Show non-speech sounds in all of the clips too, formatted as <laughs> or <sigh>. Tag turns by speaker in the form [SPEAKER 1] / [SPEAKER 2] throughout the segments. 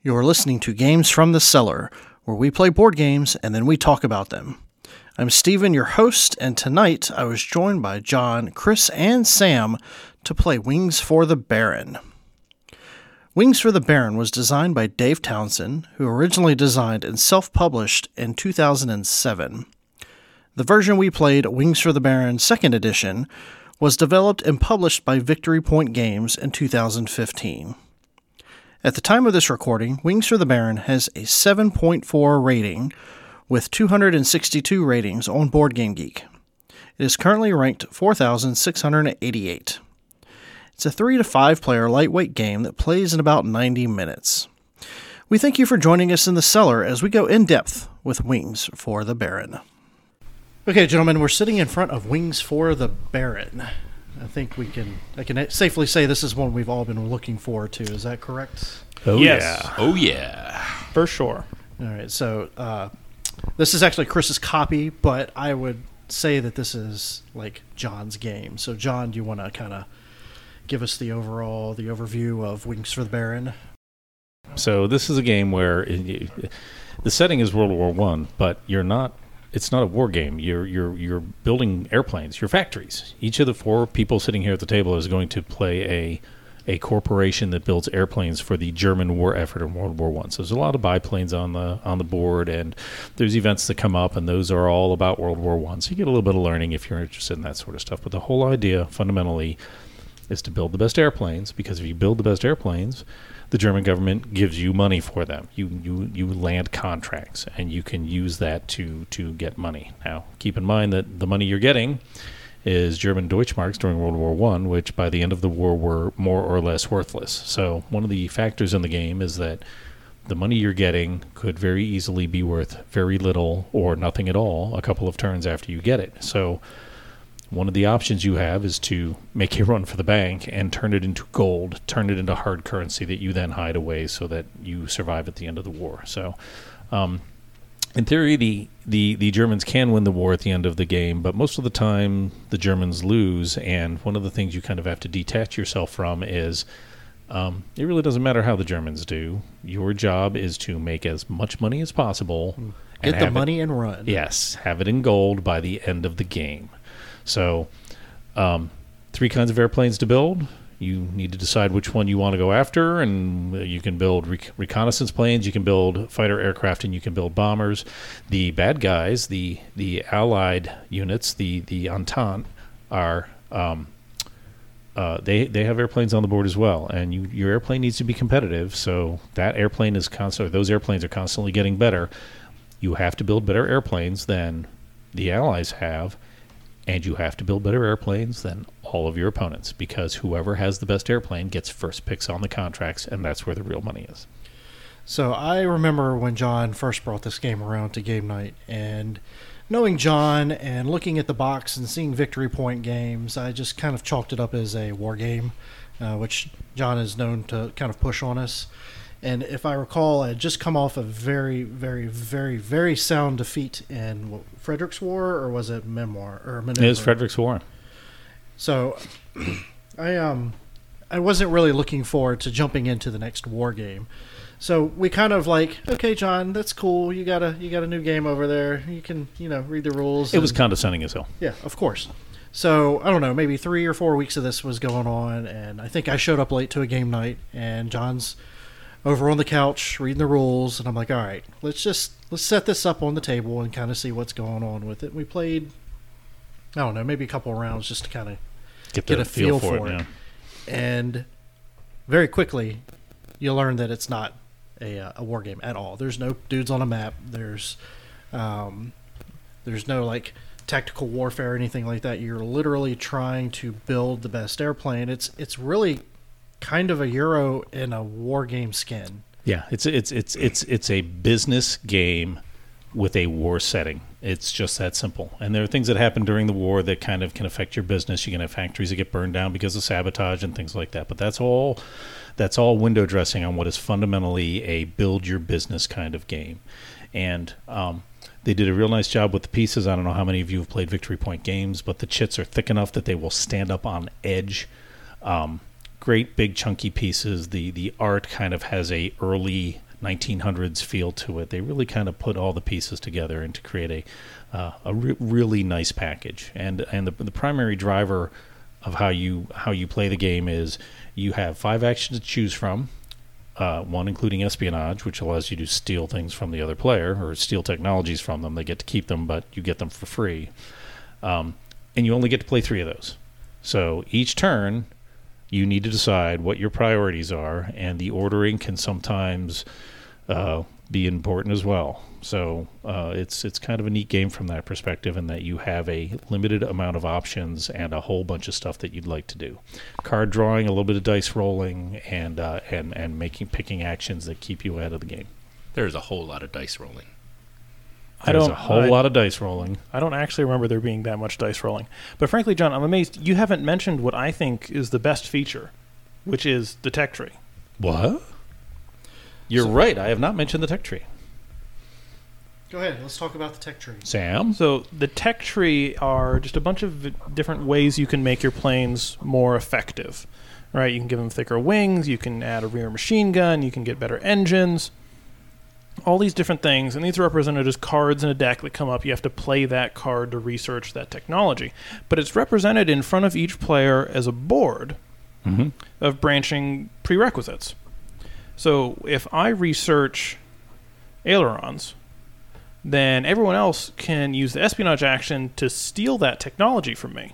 [SPEAKER 1] You're listening to Games from the Cellar, where we play board games and then we talk about them. I'm Steven, your host, and tonight I was joined by John, Chris, and Sam to play Wings for the Baron. Wings for the Baron was designed by Dave Townsend, who originally designed and self published in 2007. The version we played, Wings for the Baron 2nd Edition, was developed and published by Victory Point Games in 2015. At the time of this recording, Wings for the Baron has a 7.4 rating with 262 ratings on BoardGameGeek. It is currently ranked 4,688. It's a 3 to 5 player lightweight game that plays in about 90 minutes. We thank you for joining us in the cellar as we go in depth with Wings for the Baron. Okay, gentlemen, we're sitting in front of Wings for the Baron. I think we can I can safely say this is one we've all been looking forward to. Is that correct?
[SPEAKER 2] Oh
[SPEAKER 3] Yes.
[SPEAKER 2] yeah.
[SPEAKER 4] Oh yeah.
[SPEAKER 3] for sure.
[SPEAKER 1] All right. So uh, this is actually Chris's copy, but I would say that this is like John's game. So John, do you want to kind of give us the overall the overview of Wings for the Baron?
[SPEAKER 2] So this is a game where it, the setting is World War One, but you're not. It's not a war game. You're you're you're building airplanes. You're factories. Each of the four people sitting here at the table is going to play a a corporation that builds airplanes for the German war effort in World War One. So there's a lot of biplanes on the on the board, and there's events that come up, and those are all about World War One. So you get a little bit of learning if you're interested in that sort of stuff. But the whole idea, fundamentally, is to build the best airplanes because if you build the best airplanes, the German government gives you money for them. You you you land contracts and you can use that to to get money. Now, keep in mind that the money you're getting is German Deutschmarks during World War One, which by the end of the war were more or less worthless. So one of the factors in the game is that the money you're getting could very easily be worth very little or nothing at all a couple of turns after you get it. So one of the options you have is to make a run for the bank and turn it into gold, turn it into hard currency that you then hide away so that you survive at the end of the war. So, um, in theory, the, the, the Germans can win the war at the end of the game, but most of the time the Germans lose. And one of the things you kind of have to detach yourself from is um, it really doesn't matter how the Germans do. Your job is to make as much money as possible.
[SPEAKER 1] Get the
[SPEAKER 2] have it-
[SPEAKER 1] money and run.
[SPEAKER 2] Yes, have it in gold by the end of the game. So, um, three kinds of airplanes to build. You need to decide which one you want to go after, and uh, you can build rec- reconnaissance planes, you can build fighter aircraft, and you can build bombers. The bad guys, the the Allied units, the the Entente, are um, uh, they they have airplanes on the board as well, and you, your airplane needs to be competitive. So that airplane is constant. Those airplanes are constantly getting better. You have to build better airplanes than the Allies have, and you have to build better airplanes than all of your opponents because whoever has the best airplane gets first picks on the contracts, and that's where the real money is.
[SPEAKER 1] So I remember when John first brought this game around to game night, and knowing John and looking at the box and seeing Victory Point games, I just kind of chalked it up as a war game, uh, which John is known to kind of push on us. And if I recall, I had just come off a very, very, very, very sound defeat in what, Frederick's War, or was it Memoir or
[SPEAKER 2] It
[SPEAKER 1] Maneuver?
[SPEAKER 2] is Frederick's War.
[SPEAKER 1] So, <clears throat> I um, I wasn't really looking forward to jumping into the next war game. So we kind of like, okay, John, that's cool. You got a you got a new game over there. You can you know read the rules.
[SPEAKER 2] It was condescending as hell.
[SPEAKER 1] yeah, of course. So I don't know, maybe three or four weeks of this was going on, and I think I showed up late to a game night, and John's over on the couch reading the rules, and I'm like, all right, let's just let's set this up on the table and kind of see what's going on with it. We played, I don't know, maybe a couple of rounds just to kind of
[SPEAKER 2] Get,
[SPEAKER 1] Get a feel
[SPEAKER 2] feel,
[SPEAKER 1] for
[SPEAKER 2] it.
[SPEAKER 1] it.
[SPEAKER 2] yeah.
[SPEAKER 1] and very quickly you learn that it's not a, uh, a war game at all. There's no dudes on a map. There's um, there's no like tactical warfare or anything like that. You're literally trying to build the best airplane. It's it's really kind of a euro in a war game skin.
[SPEAKER 2] Yeah, it's it's it's it's it's a business game with a war setting. It's just that simple. And there are things that happen during the war that kind of can affect your business. You can have factories that get burned down because of sabotage and things like that. But that's all that's all window dressing on what is fundamentally a build your business kind of game. And um, they did a real nice job with the pieces. I don't know how many of you have played Victory Point games, but the chits are thick enough that they will stand up on edge. Um, great big chunky pieces. The the art kind of has a early 1900s feel to it. They really kind of put all the pieces together and to create a uh, a re- really nice package. And and the, the primary driver of how you how you play the game is you have five actions to choose from. Uh, one including espionage, which allows you to steal things from the other player or steal technologies from them. They get to keep them, but you get them for free. Um, and you only get to play three of those. So each turn, you need to decide what your priorities are, and the ordering can sometimes uh, be important as well. So uh, it's it's kind of a neat game from that perspective, in that you have a limited amount of options and a whole bunch of stuff that you'd like to do. Card drawing, a little bit of dice rolling, and uh, and and making picking actions that keep you ahead of the game.
[SPEAKER 3] There's a whole lot of dice rolling.
[SPEAKER 4] I
[SPEAKER 2] There's
[SPEAKER 4] don't-
[SPEAKER 2] a whole
[SPEAKER 4] I-
[SPEAKER 2] lot of dice rolling.
[SPEAKER 4] I don't actually remember there being that much dice rolling. But frankly, John, I'm amazed you haven't mentioned what I think is the best feature, which is the tech tree.
[SPEAKER 2] What? You're right. I have not mentioned the tech tree.
[SPEAKER 1] Go ahead. Let's talk about the tech tree.
[SPEAKER 2] Sam.
[SPEAKER 4] So the tech tree are just a bunch of different ways you can make your planes more effective. Right? You can give them thicker wings, you can add a rear machine gun, you can get better engines. All these different things, and these are represented as cards in a deck that come up. You have to play that card to research that technology. But it's represented in front of each player as a board
[SPEAKER 2] Mm-hmm.
[SPEAKER 4] of branching prerequisites. So if I research ailerons, then everyone else can use the espionage action to steal that technology from me.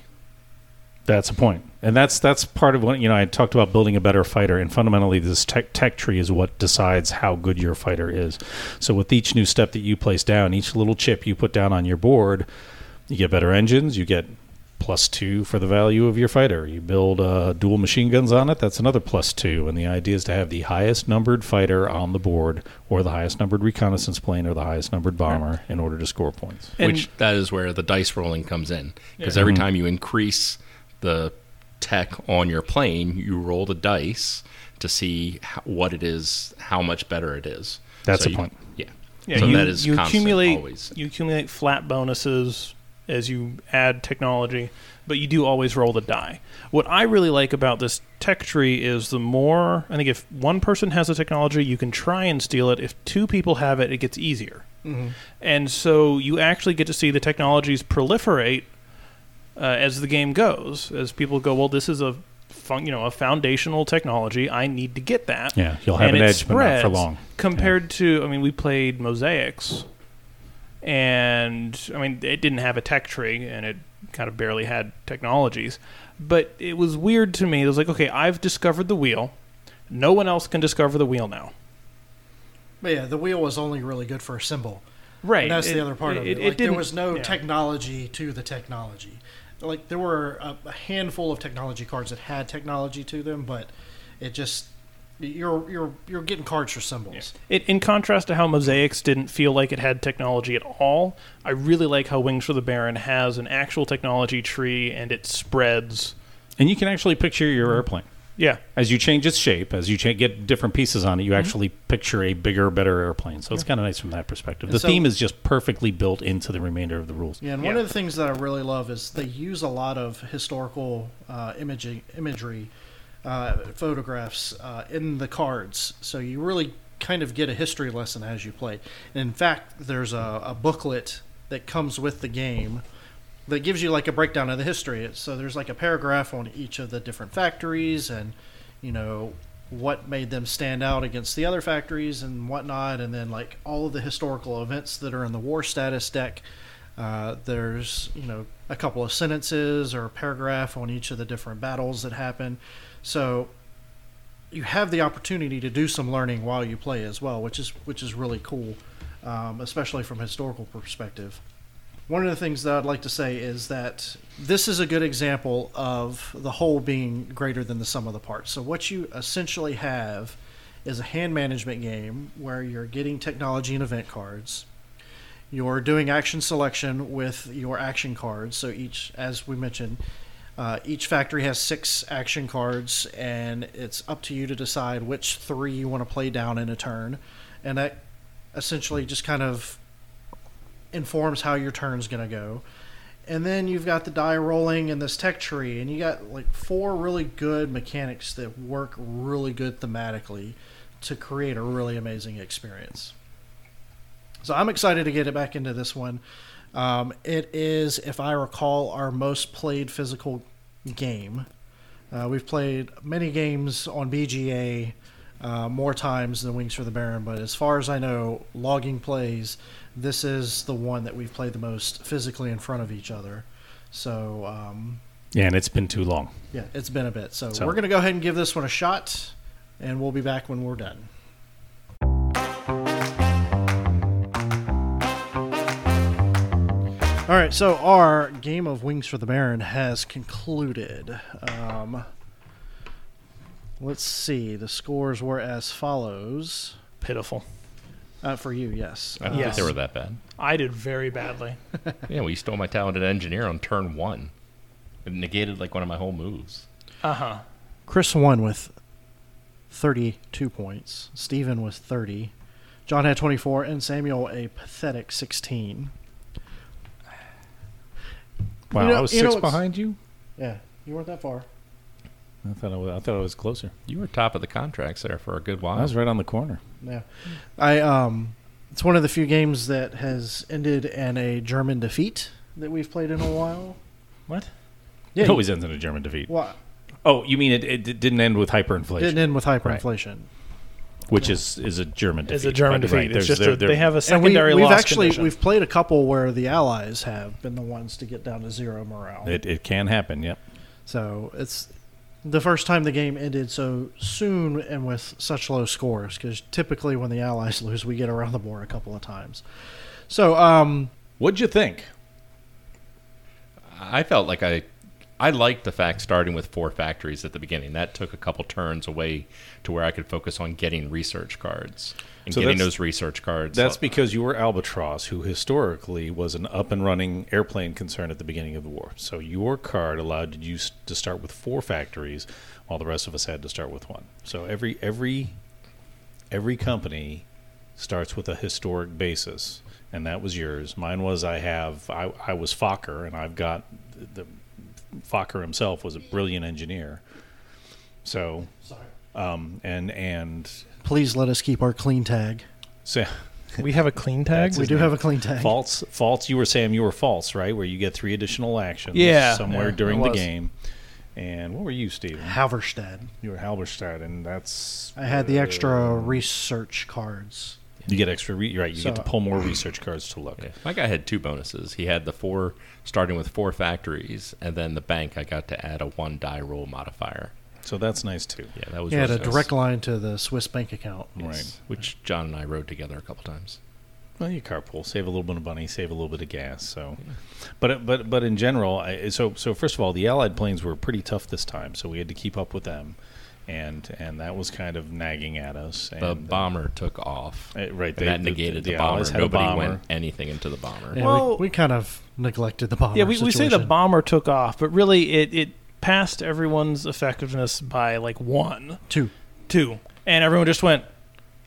[SPEAKER 2] That's a point, and that's that's part of what you know. I talked about building a better fighter, and fundamentally, this tech tech tree is what decides how good your fighter is. So, with each new step that you place down, each little chip you put down on your board, you get better engines. You get plus two for the value of your fighter. You build uh, dual machine guns on it. That's another plus two. And the idea is to have the highest numbered fighter on the board, or the highest numbered reconnaissance plane, or the highest numbered bomber, in order to score points.
[SPEAKER 4] And-
[SPEAKER 3] which that is where the dice rolling comes in because
[SPEAKER 4] Yeah.
[SPEAKER 3] every
[SPEAKER 2] Mhm.
[SPEAKER 3] time you increase the tech on your plane you roll the dice to see how, what it is how much better it is
[SPEAKER 2] That's
[SPEAKER 3] So
[SPEAKER 2] a
[SPEAKER 3] you-
[SPEAKER 2] point.
[SPEAKER 3] yeah
[SPEAKER 4] Yeah,
[SPEAKER 3] so
[SPEAKER 4] you,
[SPEAKER 3] that is
[SPEAKER 4] you
[SPEAKER 3] constant
[SPEAKER 4] accumulate
[SPEAKER 3] always
[SPEAKER 4] you accumulate flat bonuses as you add technology, but you do always roll the die. What I really like about this tech tree is the more I think if one person has the technology, you can try and steal it. If two people have it, it gets easier.
[SPEAKER 1] Mm-hmm.
[SPEAKER 4] And so you actually get to see the technologies proliferate uh, as the game goes. As people go, well, this is a fun, you know a foundational technology. I need to get that.
[SPEAKER 2] Yeah, you'll have
[SPEAKER 4] And
[SPEAKER 2] an
[SPEAKER 4] it
[SPEAKER 2] edge, but not for
[SPEAKER 4] spreads
[SPEAKER 2] long.
[SPEAKER 4] Compared to, I mean, we played mosaics, and I mean, it didn't have a tech tree, and it kind of barely had technologies. But it was weird to me. It was like, okay, I've discovered the wheel. No one else can discover the wheel now.
[SPEAKER 1] But yeah, the wheel was only really good for a symbol.
[SPEAKER 4] Right.
[SPEAKER 1] And that's
[SPEAKER 4] It-
[SPEAKER 1] the other part of it.
[SPEAKER 4] it
[SPEAKER 1] Like, there
[SPEAKER 4] didn't-
[SPEAKER 1] was no
[SPEAKER 4] yeah.
[SPEAKER 1] technology to the technology. Like there were a, a handful of technology cards that had technology to them, but it just you're you're you're getting cards for symbols.
[SPEAKER 4] It, in contrast to how Mosaics didn't feel like it had technology at all, I really like how Wings for the Baron has an actual technology tree and it spreads.
[SPEAKER 2] And you can actually picture your airplane.
[SPEAKER 4] Yeah,
[SPEAKER 2] As you change its shape, as you cha- get different pieces on it, you
[SPEAKER 4] Mm-hmm.
[SPEAKER 2] actually picture a bigger, better airplane. So it's kind of nice from that perspective.
[SPEAKER 1] And
[SPEAKER 2] The
[SPEAKER 1] so-
[SPEAKER 2] theme is just perfectly built into the remainder of the rules.
[SPEAKER 1] Yeah, and one of the things that I really love is they use a lot of historical uh, imaging, imagery, uh, photographs uh, in the cards, so you really kind of get a history lesson as you play. And in fact, there's a, a booklet that comes with the game that gives you like a breakdown of the history. So there's like a paragraph on each of the different factories, and you know what made them stand out against the other factories and whatnot, and then like all of the historical events that are in the war status deck. Uh, there's you know a couple of sentences or a paragraph on each of the different battles that happen. So you have the opportunity to do some learning while you play as well, which is which is really cool, um, especially from historical perspective. One of the things that I'd like to say is that this is a good example of the whole being greater than the sum of the parts. So what you essentially have is a hand management game where you're getting technology and event cards. You're doing action selection with your action cards. So each, as we mentioned, uh, each factory has six action cards, and it's up to you to decide which three you want to play down in a turn. And that essentially just kind of informs how your turn's going to go. And then you've got the die rolling and this tech tree, and you got like four really good mechanics that work really good thematically to create a really amazing experience. So I'm excited to get it back into this one. Um, it is, if I recall, our most played physical game. Uh, we've played many games on BGA uh, more times than Wings for the Baron, but as far as I know, logging plays, this is the one that we've played the most physically in front of each other. So, um,
[SPEAKER 2] Yeah, and it's been too long.
[SPEAKER 1] yeah, it's been a bit. So,
[SPEAKER 2] So-
[SPEAKER 1] we're going to go ahead and give this one a shot, and we'll be back when we're done. All right, so our game of Wings for the Baron has concluded. Um, let's see. The scores were as follows.
[SPEAKER 4] Pitiful.
[SPEAKER 1] Uh, for you, yes.
[SPEAKER 3] I didn't
[SPEAKER 4] Yes.
[SPEAKER 3] think they were that bad.
[SPEAKER 4] I did very badly. <laughs>
[SPEAKER 3] Yeah, well, you stole my talented engineer on turn one. It negated like one of my whole moves.
[SPEAKER 4] Uh huh.
[SPEAKER 1] Chris won with 32 points. Steven was 30. John had 24, and Samuel a pathetic 16.
[SPEAKER 2] Wow,
[SPEAKER 1] You know-
[SPEAKER 2] I was
[SPEAKER 1] you know
[SPEAKER 2] six behind you.
[SPEAKER 1] Yeah, you weren't that far.
[SPEAKER 2] I thought I was, I thought I was closer.
[SPEAKER 3] You were top of the contracts there for a good while.
[SPEAKER 2] I was right on the corner.
[SPEAKER 1] Yeah, I um, it's one of the few games that has ended in a German defeat that we've played in a while.
[SPEAKER 4] What?
[SPEAKER 2] Yeah, it always ends in a German defeat.
[SPEAKER 1] Well,
[SPEAKER 2] Oh, you mean it, it didn't end with hyperinflation,
[SPEAKER 1] didn't end with hyperinflation.
[SPEAKER 2] which is is a German defeat.
[SPEAKER 4] It's a German defeat.
[SPEAKER 2] right.
[SPEAKER 4] It's
[SPEAKER 2] There's-
[SPEAKER 4] just
[SPEAKER 2] there-
[SPEAKER 4] a,
[SPEAKER 2] there-
[SPEAKER 4] they have a
[SPEAKER 1] And we,
[SPEAKER 4] secondary
[SPEAKER 1] we've
[SPEAKER 4] loss
[SPEAKER 1] actually
[SPEAKER 4] condition.
[SPEAKER 1] we've played a couple where the Allies have been the ones to get down to zero morale.
[SPEAKER 2] It, it can happen. Yep.
[SPEAKER 1] So it's the first time the game ended so soon and with such low scores because typically when the Allies <laughs> lose, we get around the board a couple of times. So, um,
[SPEAKER 2] What'd you think?
[SPEAKER 3] I felt like I, I liked the fact starting with four factories at the beginning. That took a couple turns away to where I could focus on getting research cards and
[SPEAKER 2] So
[SPEAKER 3] getting those research cards.
[SPEAKER 2] That's because you were Albatros, who historically was an up and running airplane concern at the beginning of the war. So your card allowed you to start with four factories, while the rest of us had to start with one. So every every every company starts with a historic basis, and that was yours. Mine was I have I, I was Fokker, and I've got the Fokker himself was a brilliant engineer. So um, and and
[SPEAKER 1] please let us keep our clean tag.
[SPEAKER 2] so. <laughs>
[SPEAKER 4] we have a clean tag.
[SPEAKER 1] We do
[SPEAKER 2] name.
[SPEAKER 1] have a clean tag.
[SPEAKER 2] Pfalz, Pfalz. You were Sam. You were Pfalz, right? Where you get three additional actions.
[SPEAKER 4] Yeah,
[SPEAKER 2] somewhere
[SPEAKER 4] yeah,
[SPEAKER 2] during the game. And what were you, Steven?
[SPEAKER 1] Halberstadt.
[SPEAKER 2] You were Halberstadt, and that's
[SPEAKER 1] I had the extra
[SPEAKER 2] uh,
[SPEAKER 1] research cards.
[SPEAKER 2] You get extra. Re- right. You get to pull more research cards to look.
[SPEAKER 3] Yeah. My guy had two bonuses. He had the four, starting with four factories, and then the bank. I got to add a one die roll modifier.
[SPEAKER 2] So that's nice too.
[SPEAKER 3] Yeah, that was
[SPEAKER 1] He had a
[SPEAKER 3] nice.
[SPEAKER 1] direct line to the Swiss bank account.
[SPEAKER 2] Right.
[SPEAKER 3] which John and I rode together a couple times.
[SPEAKER 2] Well, you carpool, save a little bit of money, save a little bit of gas. So, but but but in general, I, so so first of all, the Allied planes were pretty tough this time, so we had to keep up with them, and and that was kind of nagging at us. And,
[SPEAKER 3] The
[SPEAKER 2] uh,
[SPEAKER 3] bomber took off.
[SPEAKER 2] uh, right,
[SPEAKER 3] And
[SPEAKER 2] they-
[SPEAKER 3] that negated
[SPEAKER 2] the
[SPEAKER 3] the, bomber.
[SPEAKER 2] Had
[SPEAKER 3] Nobody
[SPEAKER 2] bomber.
[SPEAKER 3] went anything into the bomber.
[SPEAKER 1] Yeah,
[SPEAKER 4] Well-
[SPEAKER 1] we, we kind of neglected the bomber.
[SPEAKER 4] yeah, we, we say the bomber took off, but really it, it passed everyone's effectiveness by like one,
[SPEAKER 1] Two.
[SPEAKER 4] two, and everyone just went,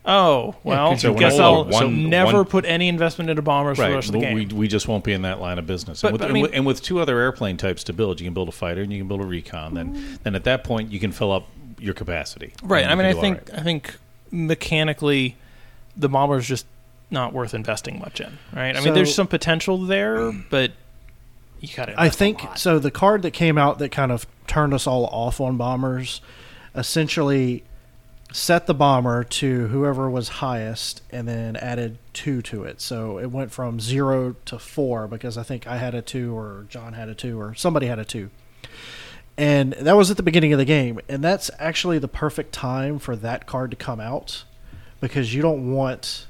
[SPEAKER 4] "Oh, well,
[SPEAKER 2] so
[SPEAKER 4] guess I'll
[SPEAKER 3] one-
[SPEAKER 4] never
[SPEAKER 3] one-
[SPEAKER 4] put any investment into bombers for the
[SPEAKER 2] Right,
[SPEAKER 4] rest of the game."
[SPEAKER 2] we, we just won't be in that line of business.
[SPEAKER 4] But-
[SPEAKER 2] and, with,
[SPEAKER 4] but I
[SPEAKER 2] and
[SPEAKER 4] mean-
[SPEAKER 2] with- and with two other airplane types to build, you can build a fighter and you can build a recon. Then, then at that point, you can fill up your capacity.
[SPEAKER 4] Right. I mean, I think
[SPEAKER 2] right.
[SPEAKER 4] I think mechanically, the bomber is just not worth investing much in. Right. I mean, there's some potential there, but you got to.
[SPEAKER 1] I think so. The card that came out that kind of turned us all off on bombers essentially set the bomber to whoever was highest and then added two to it. So it went from zero to four because I think I had a two or John had a two or somebody had a two. And that was at the beginning of the game. And that's actually the perfect time for that card to come out because you don't want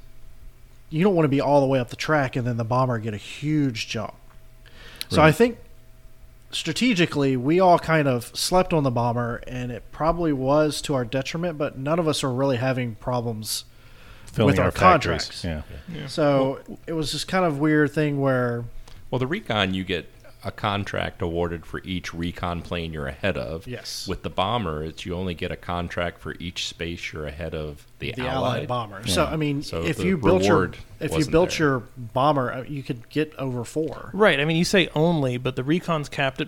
[SPEAKER 1] you don't want to be all the way up the track and then the bomber get a huge jump. So
[SPEAKER 2] Right.
[SPEAKER 1] I think strategically we all kind of slept on the bomber and it probably was to our detriment, but none of us are really having problems.
[SPEAKER 2] Filling
[SPEAKER 1] with our
[SPEAKER 2] factories.
[SPEAKER 1] contracts.
[SPEAKER 2] Yeah.
[SPEAKER 1] So it was just kind of weird thing where
[SPEAKER 3] Well, the recon you get a contract awarded for each recon plane you're ahead of.
[SPEAKER 1] Yes.
[SPEAKER 3] With the bomber, it's you only get a contract for each space you're ahead of the,
[SPEAKER 1] the allied, bomber. So I mean,
[SPEAKER 3] So
[SPEAKER 1] if you built your if you built
[SPEAKER 3] there.
[SPEAKER 1] your bomber, uh, you could get over four.
[SPEAKER 4] Right. I mean, you say only, but the recon's capped at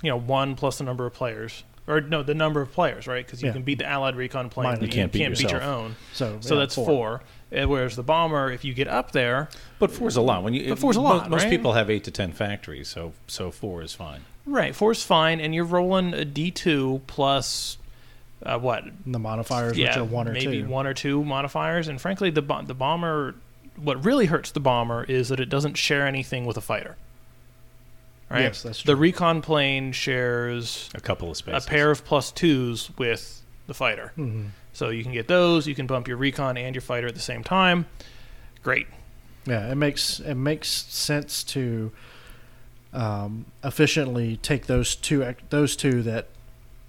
[SPEAKER 4] you know one plus the number of players, or no, the number of players, right? Because you
[SPEAKER 1] Yeah.
[SPEAKER 4] can beat the Allied recon plane,
[SPEAKER 1] Mine-
[SPEAKER 4] but
[SPEAKER 1] you
[SPEAKER 4] you
[SPEAKER 2] can't
[SPEAKER 4] can't,
[SPEAKER 2] beat
[SPEAKER 4] beat, your own.
[SPEAKER 1] So
[SPEAKER 4] So
[SPEAKER 1] yeah,
[SPEAKER 4] that's four. Uh, Whereas the bomber, if you get up there,
[SPEAKER 2] But four's a lot. When you
[SPEAKER 4] But four's a lot,
[SPEAKER 2] Most
[SPEAKER 4] right?
[SPEAKER 2] people have eight to ten factories, so so four is fine.
[SPEAKER 4] right, four's fine, and you're rolling a D two plus uh, what?
[SPEAKER 1] The modifiers, which are one or
[SPEAKER 4] maybe
[SPEAKER 1] two.
[SPEAKER 4] one or two modifiers, and frankly, the the bomber. What really hurts the bomber is that it doesn't share anything with a fighter. Right.
[SPEAKER 1] Yes, that's true.
[SPEAKER 4] The recon plane shares
[SPEAKER 2] A couple of spaces.
[SPEAKER 4] a pair of plus twos with the fighter.
[SPEAKER 1] hmm
[SPEAKER 4] So you can get those. You can bump your recon and your fighter at the same time. Great.
[SPEAKER 1] Yeah, it makes it makes sense to um, efficiently take those two those two that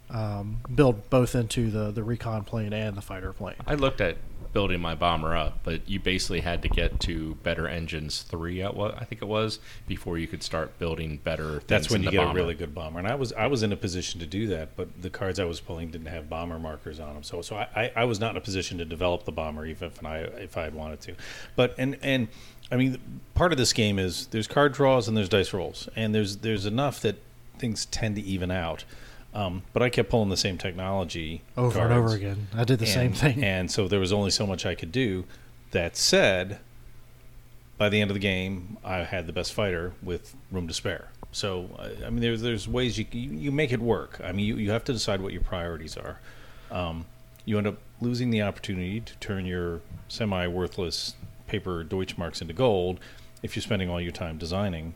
[SPEAKER 1] um, build both into the the recon plane and the fighter plane.
[SPEAKER 3] I looked at building my bomber up, but you basically had to get to better engines three at what I think it was before you could start building better. Things
[SPEAKER 2] That's when you get
[SPEAKER 3] bomber.
[SPEAKER 2] a really good bomber. And I was I was in a position to do that, but the cards I was pulling didn't have bomber markers on them. So so I, I, I was not in a position to develop the bomber even if I if I had wanted to. But and and I mean part of this game is there's card draws and there's dice rolls and there's there's enough that things tend to even out. Um, but I kept pulling the same technology
[SPEAKER 1] Over and over again, I did the same thing.
[SPEAKER 2] And so there was only so much I could do. That said, by the end of the game, I had the best fighter with room to spare. So I I mean, there's there's ways you you, you make it work. I mean, you, you have to decide what your priorities are. Um, you end up losing the opportunity to turn your semi worthless paper Deutschmarks into gold if you're spending all your time designing.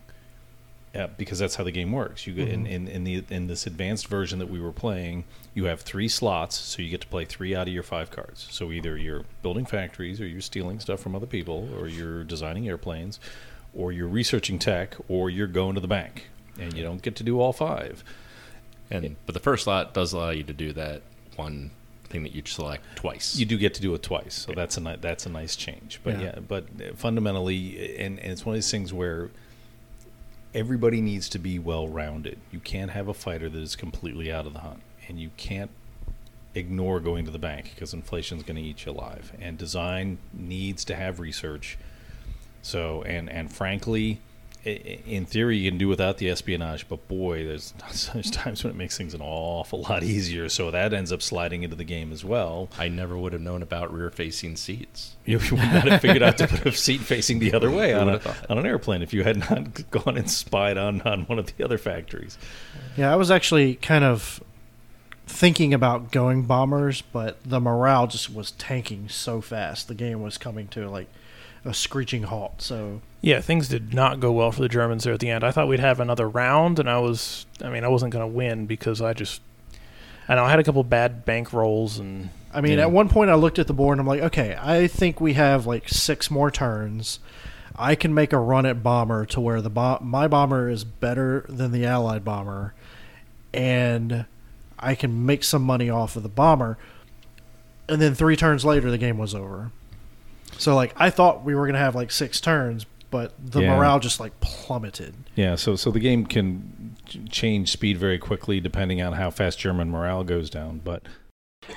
[SPEAKER 2] Yeah, because that's how the game works. You get in, mm-hmm. in, in the in this advanced version that we were playing, you have three slots, so you get to play three out of your five cards. So either you're building factories, or you're stealing stuff from other people, or you're designing airplanes, or you're researching tech, or you're going to the bank, and you don't get to do all five.
[SPEAKER 3] And but the first lot does allow you to do that one thing that you select twice.
[SPEAKER 2] You do get to do it twice, so that's a ni- that's a nice change. But
[SPEAKER 1] Yeah.
[SPEAKER 2] yeah, but uh, fundamentally, and, and it's one of these things where everybody needs to be well rounded. You can't have a fighter that is completely out of the hunt, and you can't ignore going to the bank because inflation is going to eat you alive. And design needs to have research. So, and and frankly, in theory, you can do without the espionage, but boy, there's <laughs> there's times when it makes things an awful lot easier. So that ends up sliding into the game as well.
[SPEAKER 3] I never would have known about rear-facing seats. <laughs>
[SPEAKER 2] You would not have figured out to put a seat facing the other way <laughs> on, a, on an airplane if you had not gone and spied on, on one of the other factories.
[SPEAKER 1] Yeah, I was actually kind of thinking about going bombers, but the morale just was tanking so fast. The game was coming to like a screeching halt. So
[SPEAKER 4] Yeah, things did not go well for the Germans there at the end. I thought we'd have another round, and I was, I mean, I wasn't going to win because I just, I know I had a couple bad bank rolls, and
[SPEAKER 1] I mean,
[SPEAKER 2] Yeah.
[SPEAKER 1] at one point I looked at the board and I'm like, okay, I think we have like six more turns. I can make a run at bomber to where the bo- my bomber is better than the allied bomber, and I can make some money off of the bomber. And then three turns later, the game was over. So like I thought we were gonna have like six turns, but the
[SPEAKER 2] Yeah.
[SPEAKER 1] morale just like plummeted.
[SPEAKER 2] Yeah, so so the game can change speed very quickly depending on how fast German morale goes down. But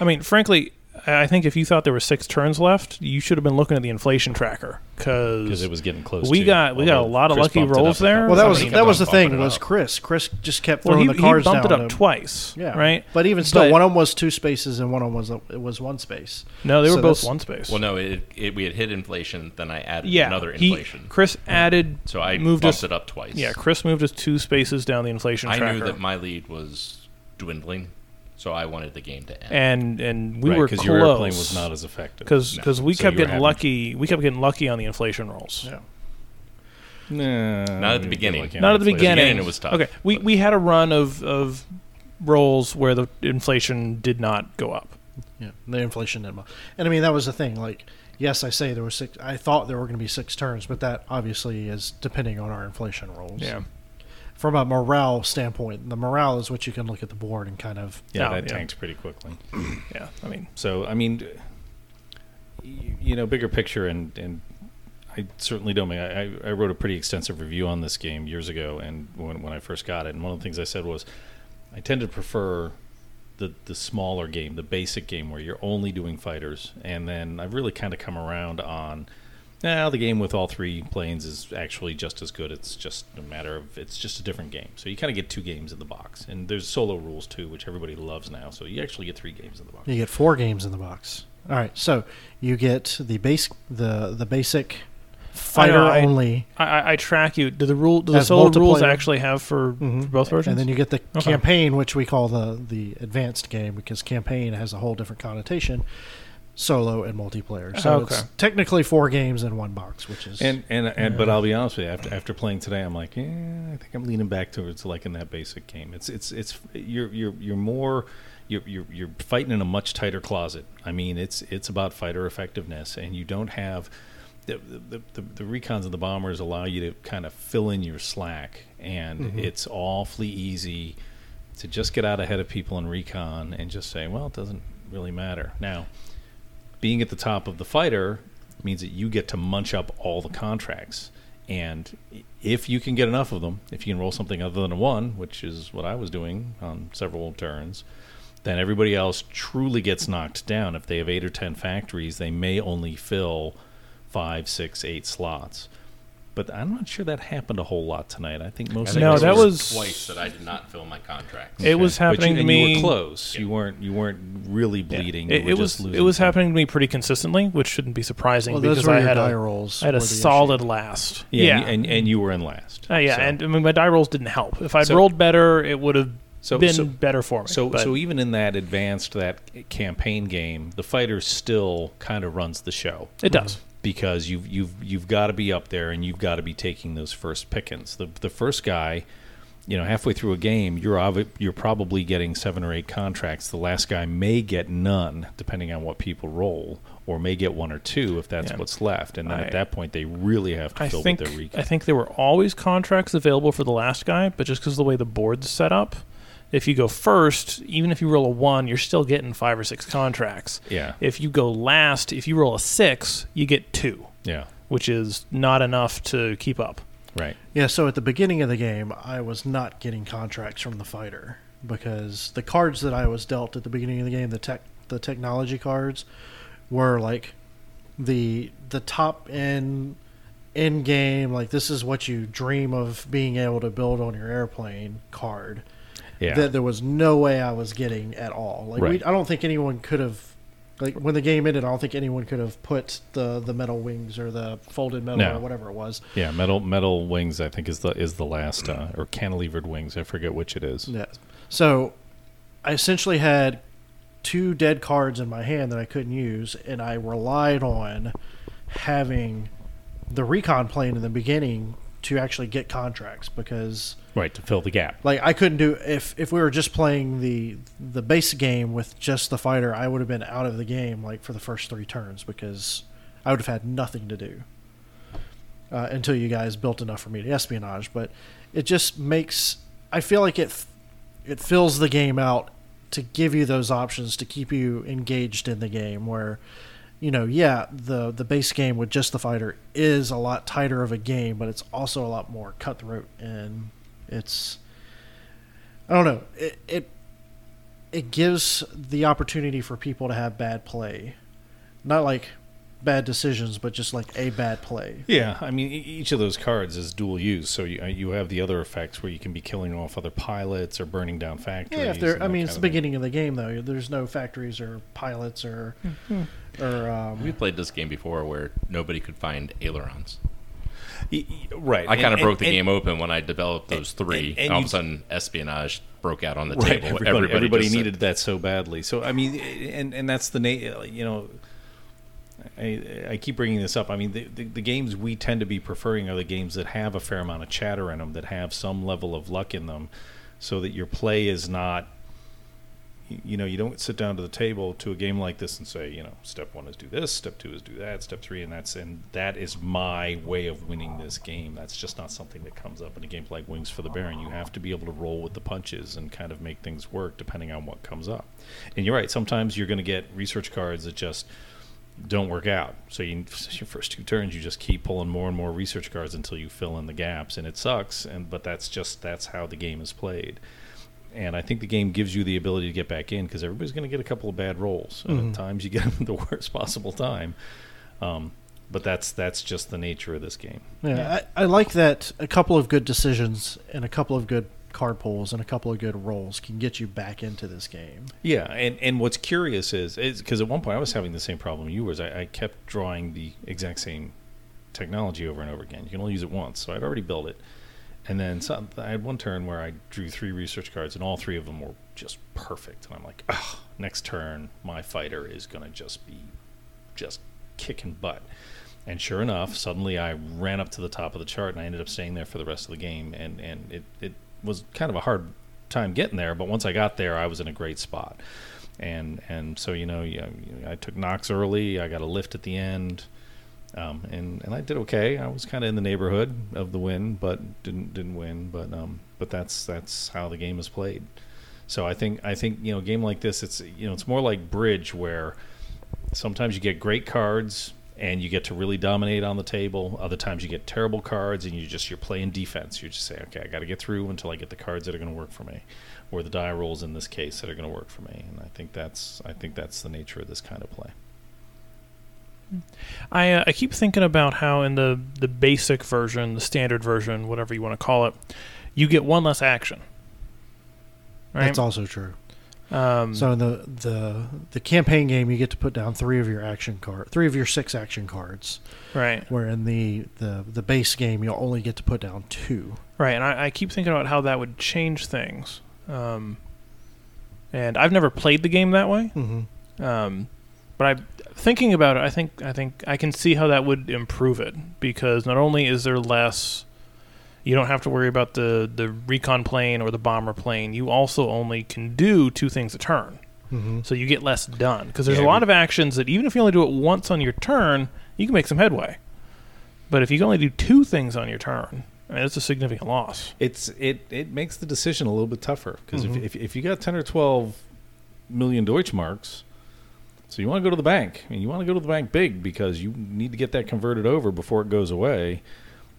[SPEAKER 4] I mean, frankly, I think if you thought there were six turns left, you should have been looking at the inflation tracker
[SPEAKER 2] because
[SPEAKER 4] because
[SPEAKER 2] it was getting close.
[SPEAKER 4] we
[SPEAKER 2] to,
[SPEAKER 4] got- we got a lot of
[SPEAKER 2] Chris
[SPEAKER 4] lucky rolls there.
[SPEAKER 1] Well, that was that was the thing
[SPEAKER 3] it
[SPEAKER 1] was. Chris. Chris just kept
[SPEAKER 4] well,
[SPEAKER 1] throwing
[SPEAKER 4] he,
[SPEAKER 1] the cards
[SPEAKER 4] he bumped it up
[SPEAKER 1] to-
[SPEAKER 4] twice,
[SPEAKER 1] Yeah,
[SPEAKER 4] right?
[SPEAKER 1] But even still,
[SPEAKER 4] But-
[SPEAKER 1] one of them was two spaces and one of them was it was one space.
[SPEAKER 4] No, they were
[SPEAKER 1] So
[SPEAKER 4] both one space.
[SPEAKER 3] Well, no, it, it, we had hit inflation, then I added
[SPEAKER 4] yeah,
[SPEAKER 3] another
[SPEAKER 4] he-
[SPEAKER 3] inflation.
[SPEAKER 4] Chris added,
[SPEAKER 3] so I
[SPEAKER 4] moved
[SPEAKER 3] bumped
[SPEAKER 4] us-
[SPEAKER 3] it up twice.
[SPEAKER 4] yeah, Chris moved us two spaces down the inflation
[SPEAKER 3] I
[SPEAKER 4] tracker,
[SPEAKER 3] knew that my lead was dwindling, so I wanted the game to end.
[SPEAKER 4] and and we
[SPEAKER 2] right,
[SPEAKER 4] were
[SPEAKER 2] because your airplane was not as effective.
[SPEAKER 4] because
[SPEAKER 3] No.
[SPEAKER 4] we
[SPEAKER 2] So
[SPEAKER 4] kept getting
[SPEAKER 2] having-
[SPEAKER 4] lucky. We kept getting lucky on the inflation rolls.
[SPEAKER 1] Yeah.
[SPEAKER 2] Nah,
[SPEAKER 3] Not at the beginning.
[SPEAKER 2] like
[SPEAKER 4] Not at the beginning.
[SPEAKER 3] beginning it was tough,
[SPEAKER 4] Okay, we
[SPEAKER 3] but-
[SPEAKER 4] we had a run of of rolls where the inflation did not go up.
[SPEAKER 1] Yeah, the inflation didn't. And I mean that was the thing. Like, yes, I say there were six. I thought there were going to be six turns, but that obviously is depending on our inflation rolls.
[SPEAKER 4] Yeah,
[SPEAKER 1] From a morale standpoint, the morale is what you can look at the board and kind of.
[SPEAKER 2] Yeah,
[SPEAKER 4] No,
[SPEAKER 2] that
[SPEAKER 4] yeah.
[SPEAKER 2] tanks pretty quickly. <clears throat>
[SPEAKER 4] yeah. I mean,
[SPEAKER 2] So I mean, you, you know, bigger picture, and and I certainly don't. Mean, I, I- I wrote a pretty extensive review on this game years ago, and when when I first got it, and one of the things I said was, I tend to prefer the the smaller game, the basic game where you're only doing fighters, and then I've really kind of come around on Now the game with all three planes is actually just as good. It's just a matter of it's just a different game. So you kind of get two games in the box, and there's solo rules too, which everybody loves now. So you actually get three games in the box.
[SPEAKER 1] You get four games in the box. All right, so you get the base, the the basic fighter
[SPEAKER 4] I-
[SPEAKER 1] only,
[SPEAKER 4] I, I, I track you. Do the rule? Do the
[SPEAKER 1] As
[SPEAKER 4] solo rules actually have for,
[SPEAKER 1] Mhm.
[SPEAKER 4] for both versions?
[SPEAKER 1] and then you get the
[SPEAKER 4] Okay.
[SPEAKER 1] campaign, which we call the the advanced game because campaign has a whole different connotation, solo and multiplayer. So it's technically four games in one box, which is
[SPEAKER 2] And and and but I'll be honest with you, after after playing today, I'm like, yeah, I think I'm leaning back towards like in that basic game. It's it's it's you're you're you're more you're you're you're fighting in a much tighter closet. I mean, it's it's about fighter effectiveness, and you don't have. The, the, the, the recons and the bombers allow you to kind of fill in your slack, and
[SPEAKER 1] Mhm.
[SPEAKER 2] it's awfully easy to just get out ahead of people in recon and just say, well, it doesn't really matter. Now, being at the top of the fighter means that you get to munch up all the contracts. And if you can get enough of them, if you can roll something other than a one, which is what I was doing on several turns, then everybody else truly gets knocked down. If they have eight or ten factories, they may only fill five, six, eight slots. But I'm not sure that happened a whole lot tonight. I think
[SPEAKER 3] I
[SPEAKER 2] most
[SPEAKER 3] think
[SPEAKER 4] No,
[SPEAKER 2] of
[SPEAKER 3] there
[SPEAKER 4] that was-
[SPEAKER 3] twice that I did not fill my contracts.
[SPEAKER 4] It was
[SPEAKER 2] But
[SPEAKER 4] happening
[SPEAKER 2] you,
[SPEAKER 4] to
[SPEAKER 2] and
[SPEAKER 4] me.
[SPEAKER 2] You were close. You weren't. You weren't really bleeding.
[SPEAKER 4] It,
[SPEAKER 2] you were
[SPEAKER 4] it
[SPEAKER 2] just
[SPEAKER 4] was it was
[SPEAKER 2] time.
[SPEAKER 4] happening to me pretty consistently, which shouldn't be surprising
[SPEAKER 1] well,
[SPEAKER 4] because I had
[SPEAKER 1] die
[SPEAKER 4] a
[SPEAKER 1] rolls.
[SPEAKER 4] I had a solid
[SPEAKER 1] issue.
[SPEAKER 4] last.
[SPEAKER 2] Yeah,
[SPEAKER 4] Yeah,
[SPEAKER 2] And, and and you were in last.
[SPEAKER 4] Uh, yeah,
[SPEAKER 2] So-
[SPEAKER 4] and I mean my die rolls didn't help. If I'd
[SPEAKER 2] So-
[SPEAKER 4] rolled better, it would have
[SPEAKER 2] so
[SPEAKER 4] been
[SPEAKER 2] so,
[SPEAKER 4] better for me.
[SPEAKER 2] so,
[SPEAKER 4] but
[SPEAKER 2] so even in that advanced that campaign game, the fighter still kind of runs the show
[SPEAKER 4] it does.
[SPEAKER 2] Because you've you've you've got to be up there and you've got to be taking those first pickings. The the first guy, you know, halfway through a game, you're obvi- you're probably getting seven or eight contracts. The last guy may get none, depending on what people roll, or may get one or two if that's
[SPEAKER 4] Yeah.
[SPEAKER 2] what's left. And then
[SPEAKER 4] I-
[SPEAKER 2] at that point, they really have to
[SPEAKER 4] I
[SPEAKER 2] fill
[SPEAKER 4] think
[SPEAKER 2] with their recon.
[SPEAKER 4] I think there were always contracts available for the last guy, but just because of the way the board's set up, if you go first, even if you roll a one, you're still getting five or six contracts.
[SPEAKER 2] yeah,
[SPEAKER 4] If you go last, if you roll a six, you get two,
[SPEAKER 2] yeah,
[SPEAKER 4] which is not enough to keep up.
[SPEAKER 2] right.
[SPEAKER 1] Yeah, so at the beginning of the game, I was not getting contracts from the fighter because the cards that I was dealt at the beginning of the game, the tech, the technology cards, were like the the top end in game. Like this is what you dream of being able to build on your airplane card.
[SPEAKER 2] Yeah,
[SPEAKER 1] That there was no way I was getting at all. Like we, I don't think anyone could have. Like when the game ended, I don't think anyone could have put the, the metal wings or the folded metal
[SPEAKER 2] No.
[SPEAKER 1] or whatever it was.
[SPEAKER 2] Yeah, metal metal wings. I think is the is the last uh, or cantilevered wings. I forget which it is.
[SPEAKER 1] Yeah. So I essentially had two dead cards in my hand that I couldn't use, and I relied on having the recon plane in the beginning to actually get contracts because
[SPEAKER 2] Right to fill the gap.
[SPEAKER 1] like I couldn't do if if we were just playing the the base game with just the fighter, I would have been out of the game like for the first three turns because I would have had nothing to do uh, until you guys built enough for me to espionage. But it just makes I feel like it it fills the game out to give you those options to keep you engaged in the game where you know, yeah, the the base game with just the fighter is a lot tighter of a game, but it's also a lot more cutthroat and it's I don't know. It it it gives the opportunity for people to have bad play. Not like bad decisions, but just like a bad play.
[SPEAKER 2] Yeah, I mean, e- each of those cards is dual use, so you, uh, you have the other effects where you can be killing off other pilots or burning down factories.
[SPEAKER 1] Yeah, if there
[SPEAKER 2] and
[SPEAKER 1] I mean it's the
[SPEAKER 2] of thing.
[SPEAKER 1] beginning of the game though. There's no factories or pilots or or um,
[SPEAKER 3] We played this game before where nobody could find ailerons.
[SPEAKER 2] Y- y- Right,
[SPEAKER 3] I kind of broke the
[SPEAKER 2] and-
[SPEAKER 3] game open when I developed those three.
[SPEAKER 2] and
[SPEAKER 3] And, all of a sudden, espionage broke out on the
[SPEAKER 2] Right,
[SPEAKER 3] table.
[SPEAKER 2] everybody, everybody
[SPEAKER 3] just said-
[SPEAKER 2] needed that so badly. So I mean, and and that's the na- you know. I, I keep bringing this up. I mean, the, the, the games we tend to be preferring are the games that have a fair amount of chatter in them, that have some level of luck in them, so that your play is not. You know, you don't sit down to the table to a game like this and say, you know, step one is do this, step two is do that, step three, and that's and that is my way of winning this game. That's just not something that comes up in a game like Wings for the Baron. You have to be able to roll with the punches and kind of make things work depending on what comes up. And you're right. Sometimes you're going to get research cards that just don't work out. So you, <laughs> your first two turns, you just keep pulling more and more research cards until you fill in the gaps, and it sucks. And but that's just that's how the game is played. And I think the game gives you the ability to get back in because everybody's going to get a couple of bad rolls, and
[SPEAKER 1] Mhm.
[SPEAKER 2] at times you get them at <laughs> the worst possible time. Um, but that's that's just the nature of this game.
[SPEAKER 1] Yeah, I, I like that a couple of good decisions and a couple of good card pulls and a couple of good rolls can get you back into this game.
[SPEAKER 2] Yeah, and, and what's curious is is because at one point I was having the same problem you was I, I kept drawing the exact same technology over and over again. You can only use it once, so I'd already built it. And then some, I had one turn where I drew three research cards, and all three of them were just perfect. And I'm like, oh, next turn, my fighter is going to just be just kicking butt. And sure enough, suddenly I ran up to the top of the chart, and I ended up staying there for the rest of the game. And, and it, it was kind of a hard time getting there, but once I got there, I was in a great spot. And and so you know, yeah, I took knocks early. I got a lift at the end. Um, and and I did okay. I was kind of in the neighborhood of the win, but didn't didn't win. But um, but that's that's how the game is played. So I think I think you know a game like this, it's you know it's more like bridge where sometimes you get great cards and you get to really dominate on the table. Other times you get terrible cards and you just you're playing defense. You're just saying, okay, I got to get through until I get the cards that are going to work for me, or the die rolls in this case that are going to work for me. And I think that's I think that's the nature of this kind of play.
[SPEAKER 4] I uh, I keep thinking about how in the the basic version, the standard version, whatever you want to call it, you get one less action. Right.
[SPEAKER 1] That's also true.
[SPEAKER 4] Um,
[SPEAKER 1] So in the the the campaign game, you get to put down three of your action card, three of your six action cards.
[SPEAKER 4] right.
[SPEAKER 1] Where in the the the base game, you'll only get to put down two.
[SPEAKER 4] Right, and I, I keep thinking about how that would change things. Um, and I've never played the game that way.
[SPEAKER 1] Mm-hmm.
[SPEAKER 4] Um, but I, thinking about it, I think I think I can see how that would improve it because not only is there less, you don't have to worry about the the recon plane or the bomber plane. You also only can do two things a turn,
[SPEAKER 1] Mm-hmm.
[SPEAKER 4] so you get less done because there's
[SPEAKER 2] Yeah,
[SPEAKER 4] a lot of actions that even if you only do it once on your turn, you can make some headway. But if you can only do two things on your turn, I mean, it's a significant loss.
[SPEAKER 2] It's it it makes the decision a little bit tougher because
[SPEAKER 1] Mhm.
[SPEAKER 2] if, if if you got ten or twelve million Deutschmarks, so you want to go to the bank and you want to go to the bank big because you need to get that converted over before it goes away,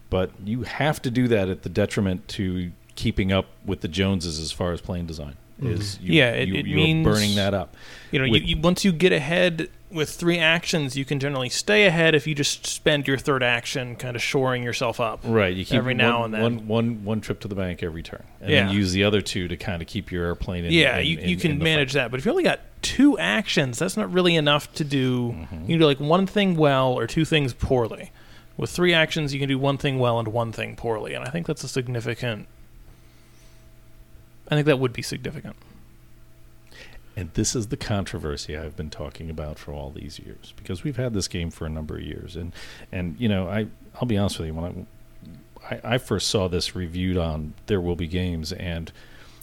[SPEAKER 2] but you have to do that at the detriment to keeping up with the Joneses as far as plane design. Is mm-hmm. you,
[SPEAKER 4] Yeah, it-
[SPEAKER 2] you,
[SPEAKER 4] it
[SPEAKER 2] you're
[SPEAKER 4] means-
[SPEAKER 2] burning that up.
[SPEAKER 4] You know, you, you, once you get ahead with three actions, you can generally stay ahead if you just spend your third action kind of shoring yourself up.
[SPEAKER 2] Right, you keep
[SPEAKER 4] Every now
[SPEAKER 2] one,
[SPEAKER 4] and then.
[SPEAKER 2] one, one, one trip to the bank every turn, and
[SPEAKER 4] Yeah.
[SPEAKER 2] then use the other two to kind of keep your airplane in.
[SPEAKER 4] yeah,
[SPEAKER 2] in-
[SPEAKER 4] you,
[SPEAKER 2] in-
[SPEAKER 4] can
[SPEAKER 2] in
[SPEAKER 4] manage
[SPEAKER 2] fight.
[SPEAKER 4] that. But if you only got two actions, that's not really enough to do.
[SPEAKER 2] Mm-hmm.
[SPEAKER 4] You can do like one thing well or two things poorly. With three actions, you can do one thing well and one thing poorly. And I think that's a significant. I think that would be significant.
[SPEAKER 2] And this is the controversy I've been talking about for all these years because we've had this game for a number of years, and and you know I I'll be honest with you when I I, I first saw this reviewed on There Will Be Games, and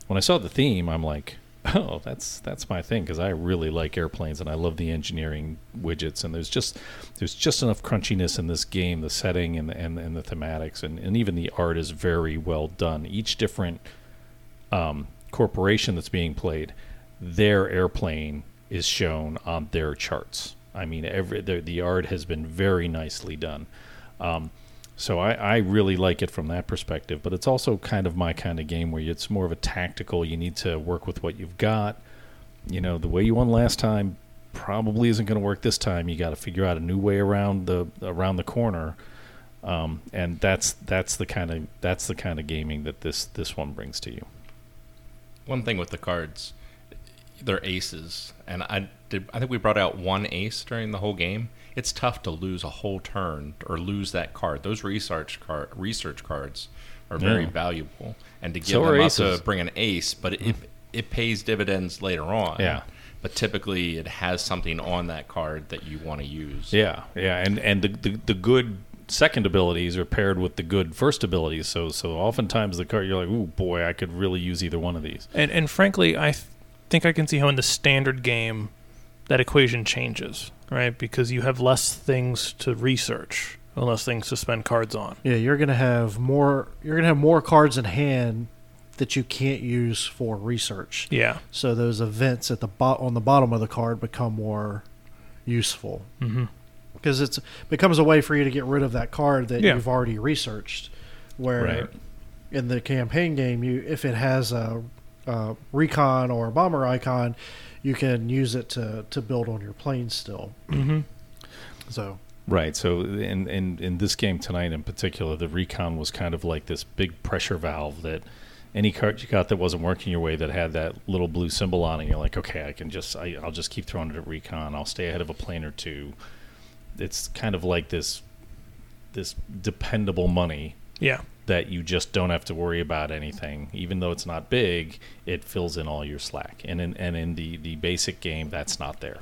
[SPEAKER 2] when I saw the theme, I'm like, oh, that's that's my thing because I really like airplanes and I love the engineering widgets, and there's just there's just enough crunchiness in this game, the setting and the, and, and the thematics, and, and even the art is very well done. Each different um, corporation that's being played, their airplane is shown on their charts. I mean, every the, the art has been very nicely done. Um, so I, I really like it from that perspective. But it's also kind of my kind of game where it's more of a tactical. You need to work with what you've got. You know, the way you won last time probably isn't going to work this time. You got to figure out a new way around the around the corner. Um, and that's that's the kind of that's the kind of gaming that this this one brings to you.
[SPEAKER 3] One thing with the cards, they're aces, and I did. I think we brought out one ace during the whole game. It's tough to lose a whole turn or lose that card. Those research card research cards are very
[SPEAKER 2] Yeah.
[SPEAKER 3] valuable, and to give
[SPEAKER 2] So are
[SPEAKER 3] them up
[SPEAKER 2] aces.
[SPEAKER 3] to bring an ace, but it, mm-hmm. it pays dividends later on.
[SPEAKER 2] Yeah.
[SPEAKER 3] But typically, it has something on that card that you want to use.
[SPEAKER 2] Yeah, yeah, and and the, the the good second abilities are paired with the good first abilities. So so oftentimes the card you're like, oh boy, I could really use either one of these.
[SPEAKER 4] And and frankly, I th- think I can see how in the standard game that equation changes, right? Because you have less things to research, and less things to spend cards on.
[SPEAKER 1] Yeah, you're gonna have more. You're gonna have more cards in hand that you can't use for research.
[SPEAKER 4] Yeah.
[SPEAKER 1] So those events at the bo- on the bottom of the card become more useful
[SPEAKER 4] Mm-hmm.
[SPEAKER 1] because it's becomes a way for you to get rid of that card that
[SPEAKER 4] Yeah.
[SPEAKER 1] you've already researched. Where
[SPEAKER 2] Right.
[SPEAKER 1] in the campaign game, you if it has a, a recon or a bomber icon, you can use it to to build on your plane still.
[SPEAKER 4] Mm-hmm.
[SPEAKER 1] So
[SPEAKER 2] Right. So in, in in this game tonight in particular, the recon was kind of like this big pressure valve that any card you got that wasn't working your way that had that little blue symbol on it, you're like, okay, I can just I, I'll just keep throwing it at recon. I'll stay ahead of a plane or two. It's kind of like this this dependable money
[SPEAKER 4] Yeah.
[SPEAKER 2] That you just don't have to worry about anything. Even though it's not big, it fills in all your slack. And in and in the, the basic game, that's not there.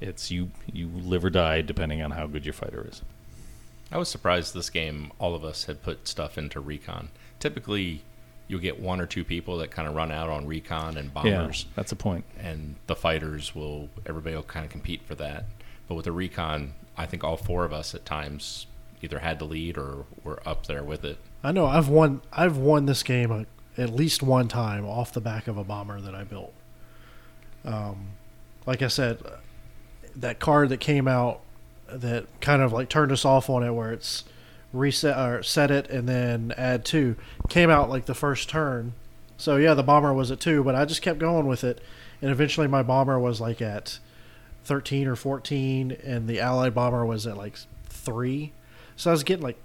[SPEAKER 2] It's you you live or die depending on how good your fighter is.
[SPEAKER 3] I was surprised this game, all of us had put stuff into recon. Typically, you'll get one or two people that kind of run out on recon and bombers,
[SPEAKER 2] Yeah, that's a point.
[SPEAKER 3] and the fighters will, everybody will kind of compete for that. But with the recon, I think all four of us at times either had the lead or were up there with it.
[SPEAKER 1] I know I've won. I've won this game uh, at least one time off the back of a bomber that I built. Um, like I said, uh, that card that came out that kind of like turned us off on it, where it's reset or set it and then add two, came out like the first turn. So yeah, the bomber was at two, but I just kept going with it, and eventually my bomber was like at thirteen or fourteen, and the allied bomber was at like three. So I was getting like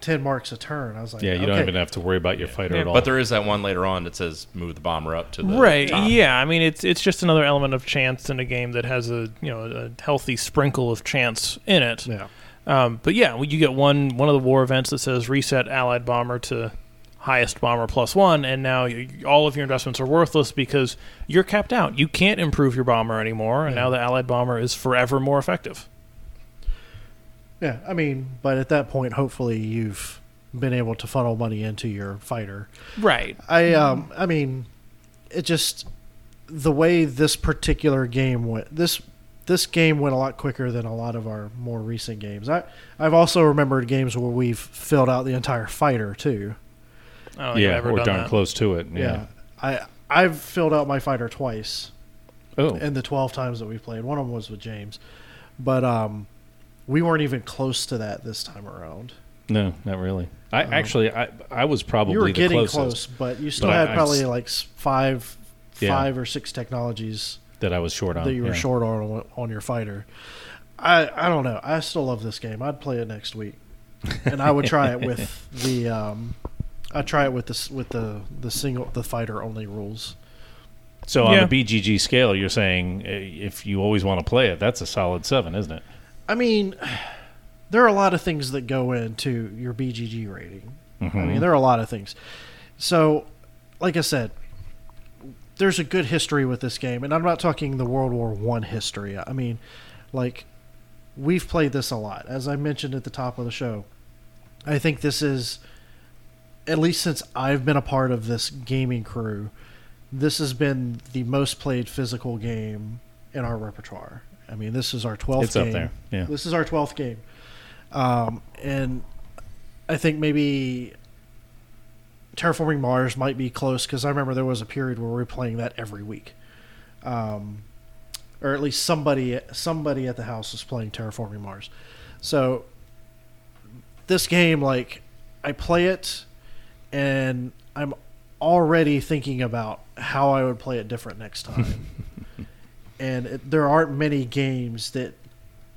[SPEAKER 1] ten marks a turn. I was like,
[SPEAKER 2] Yeah, you don't
[SPEAKER 1] okay.
[SPEAKER 2] even have to worry about your fighter
[SPEAKER 4] Yeah,
[SPEAKER 2] at all.
[SPEAKER 3] But there is that one later on that says move the bomber up to the
[SPEAKER 4] right
[SPEAKER 3] top.
[SPEAKER 4] yeah i mean it's it's just another element of chance in a game that has a you know a healthy sprinkle of chance in it
[SPEAKER 1] Yeah.
[SPEAKER 4] um, but yeah you get one one of the war events that says reset allied bomber to highest bomber plus one and now you, all of your investments are worthless because you're capped out you can't improve your bomber anymore and
[SPEAKER 1] Yeah.
[SPEAKER 4] now the allied bomber is forever more effective
[SPEAKER 1] Yeah, I mean, but at that point, hopefully you've been able to funnel money into your fighter.
[SPEAKER 4] right
[SPEAKER 1] I um, I mean, it just the way this particular game went. This this game went a lot quicker than a lot of our more recent games. I I've also remembered games where we've filled out the entire fighter too.
[SPEAKER 4] I don't think I've
[SPEAKER 2] yeah,
[SPEAKER 4] ever
[SPEAKER 2] or
[SPEAKER 4] done
[SPEAKER 2] darn
[SPEAKER 4] that.
[SPEAKER 2] close to it. Yeah.
[SPEAKER 1] I I've filled out my fighter twice.
[SPEAKER 2] Oh,
[SPEAKER 1] in the 12 times that we played. One of them was with James. But um, we weren't even close to that this time around.
[SPEAKER 2] no, not really. I actually, I I was probably
[SPEAKER 1] you were
[SPEAKER 2] the
[SPEAKER 1] getting
[SPEAKER 2] closest
[SPEAKER 1] close, but you still
[SPEAKER 2] But
[SPEAKER 1] had
[SPEAKER 2] I
[SPEAKER 1] probably
[SPEAKER 2] s-
[SPEAKER 1] like five,
[SPEAKER 2] Yeah.
[SPEAKER 1] five or six technologies
[SPEAKER 2] that I was short on.
[SPEAKER 1] that you were
[SPEAKER 2] yeah.
[SPEAKER 1] short on on your fighter. I I don't know. I still love this game. I'd play it next week, and I would try it <laughs> with the um, I'd try it with this with the the single the fighter only rules.
[SPEAKER 2] So on
[SPEAKER 4] Yeah.
[SPEAKER 2] the BGG scale, you're saying uh, if you always want to play it, that's a solid seven, isn't it?
[SPEAKER 1] I mean, <sighs> there are a lot of things that go into your BGG rating. I
[SPEAKER 2] Mhm.
[SPEAKER 1] mean, there are a lot of things. So, like I said, there's a good history with this game, and I'm not talking the World War One history. I mean, like we've played this a lot, as I mentioned at the top of the show. I think this is, at least since I've been a part of this gaming crew, this has been the most played physical game in our repertoire. I mean, this is our 12th
[SPEAKER 2] It's
[SPEAKER 1] game.
[SPEAKER 2] up there. Yeah.
[SPEAKER 1] This is our 12th game. Um, and I think maybe Terraforming Mars might be close because I remember there was a period where we were playing that every week. Um, or at least somebody somebody at the house was playing Terraforming Mars. So this game, like, I play it and I'm already thinking about how I would play it different next time. <laughs> and it, there aren't many games that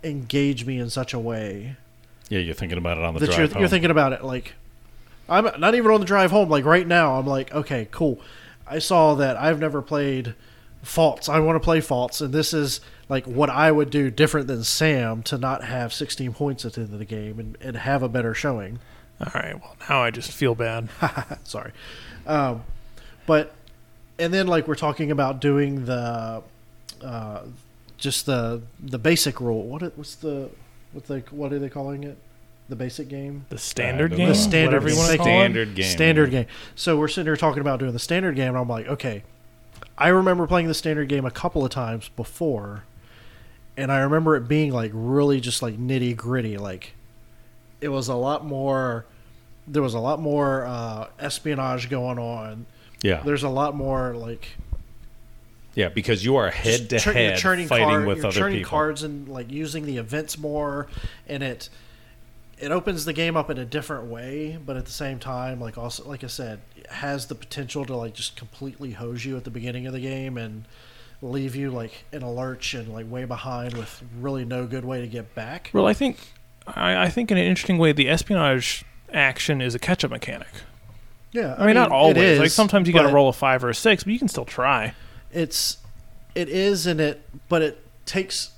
[SPEAKER 1] engage me in such a way
[SPEAKER 2] Yeah, you're thinking about it on the
[SPEAKER 1] that
[SPEAKER 2] drive
[SPEAKER 1] you're,
[SPEAKER 2] home.
[SPEAKER 1] you're thinking about it like I'm not even on the drive home. Like right now, I'm like, okay, cool. I saw that I've never played Pfalz. I want to play Pfalz, and this is like what I would do different than Sam to not have 16 points at the end of the game and, and have a better showing.
[SPEAKER 4] all right well now i just feel bad <laughs>
[SPEAKER 1] Sorry, um, but and then like we're talking about doing the uh, just the the basic rule. What it- what's the what they what are they calling it? The basic game.
[SPEAKER 4] the standard
[SPEAKER 2] Uh,
[SPEAKER 4] game
[SPEAKER 2] the
[SPEAKER 1] standard
[SPEAKER 4] whatever you want to
[SPEAKER 1] game.
[SPEAKER 4] call it
[SPEAKER 2] standard game.
[SPEAKER 1] Standard game. So we're sitting here talking about doing the standard game, and I'm like, okay. I remember playing the standard game a couple of times before, and I remember it being like really just like nitty gritty. Like it was a lot more. There was a lot more uh, espionage going on.
[SPEAKER 2] Yeah,
[SPEAKER 1] There's a lot more like
[SPEAKER 2] yeah, because you are head to
[SPEAKER 1] just chur- you're
[SPEAKER 2] head
[SPEAKER 1] churning
[SPEAKER 2] fighting
[SPEAKER 1] card-
[SPEAKER 2] with
[SPEAKER 1] you're
[SPEAKER 2] other
[SPEAKER 1] churning
[SPEAKER 2] people.
[SPEAKER 1] cards and like using the events more, and it it opens the game up in a different way, but at the same time, like also like I said, it has the potential to like just completely hose you at the beginning of the game and leave you like in a lurch and like way behind with really no good way to get back.
[SPEAKER 4] Well, I think I, I think in an interesting way, the espionage action is a catch-up mechanic.
[SPEAKER 1] Yeah,
[SPEAKER 4] I mean, not always.
[SPEAKER 1] It is,
[SPEAKER 4] like sometimes you got to roll a five or a six, but you can still try.
[SPEAKER 1] It's it is in it, but it takes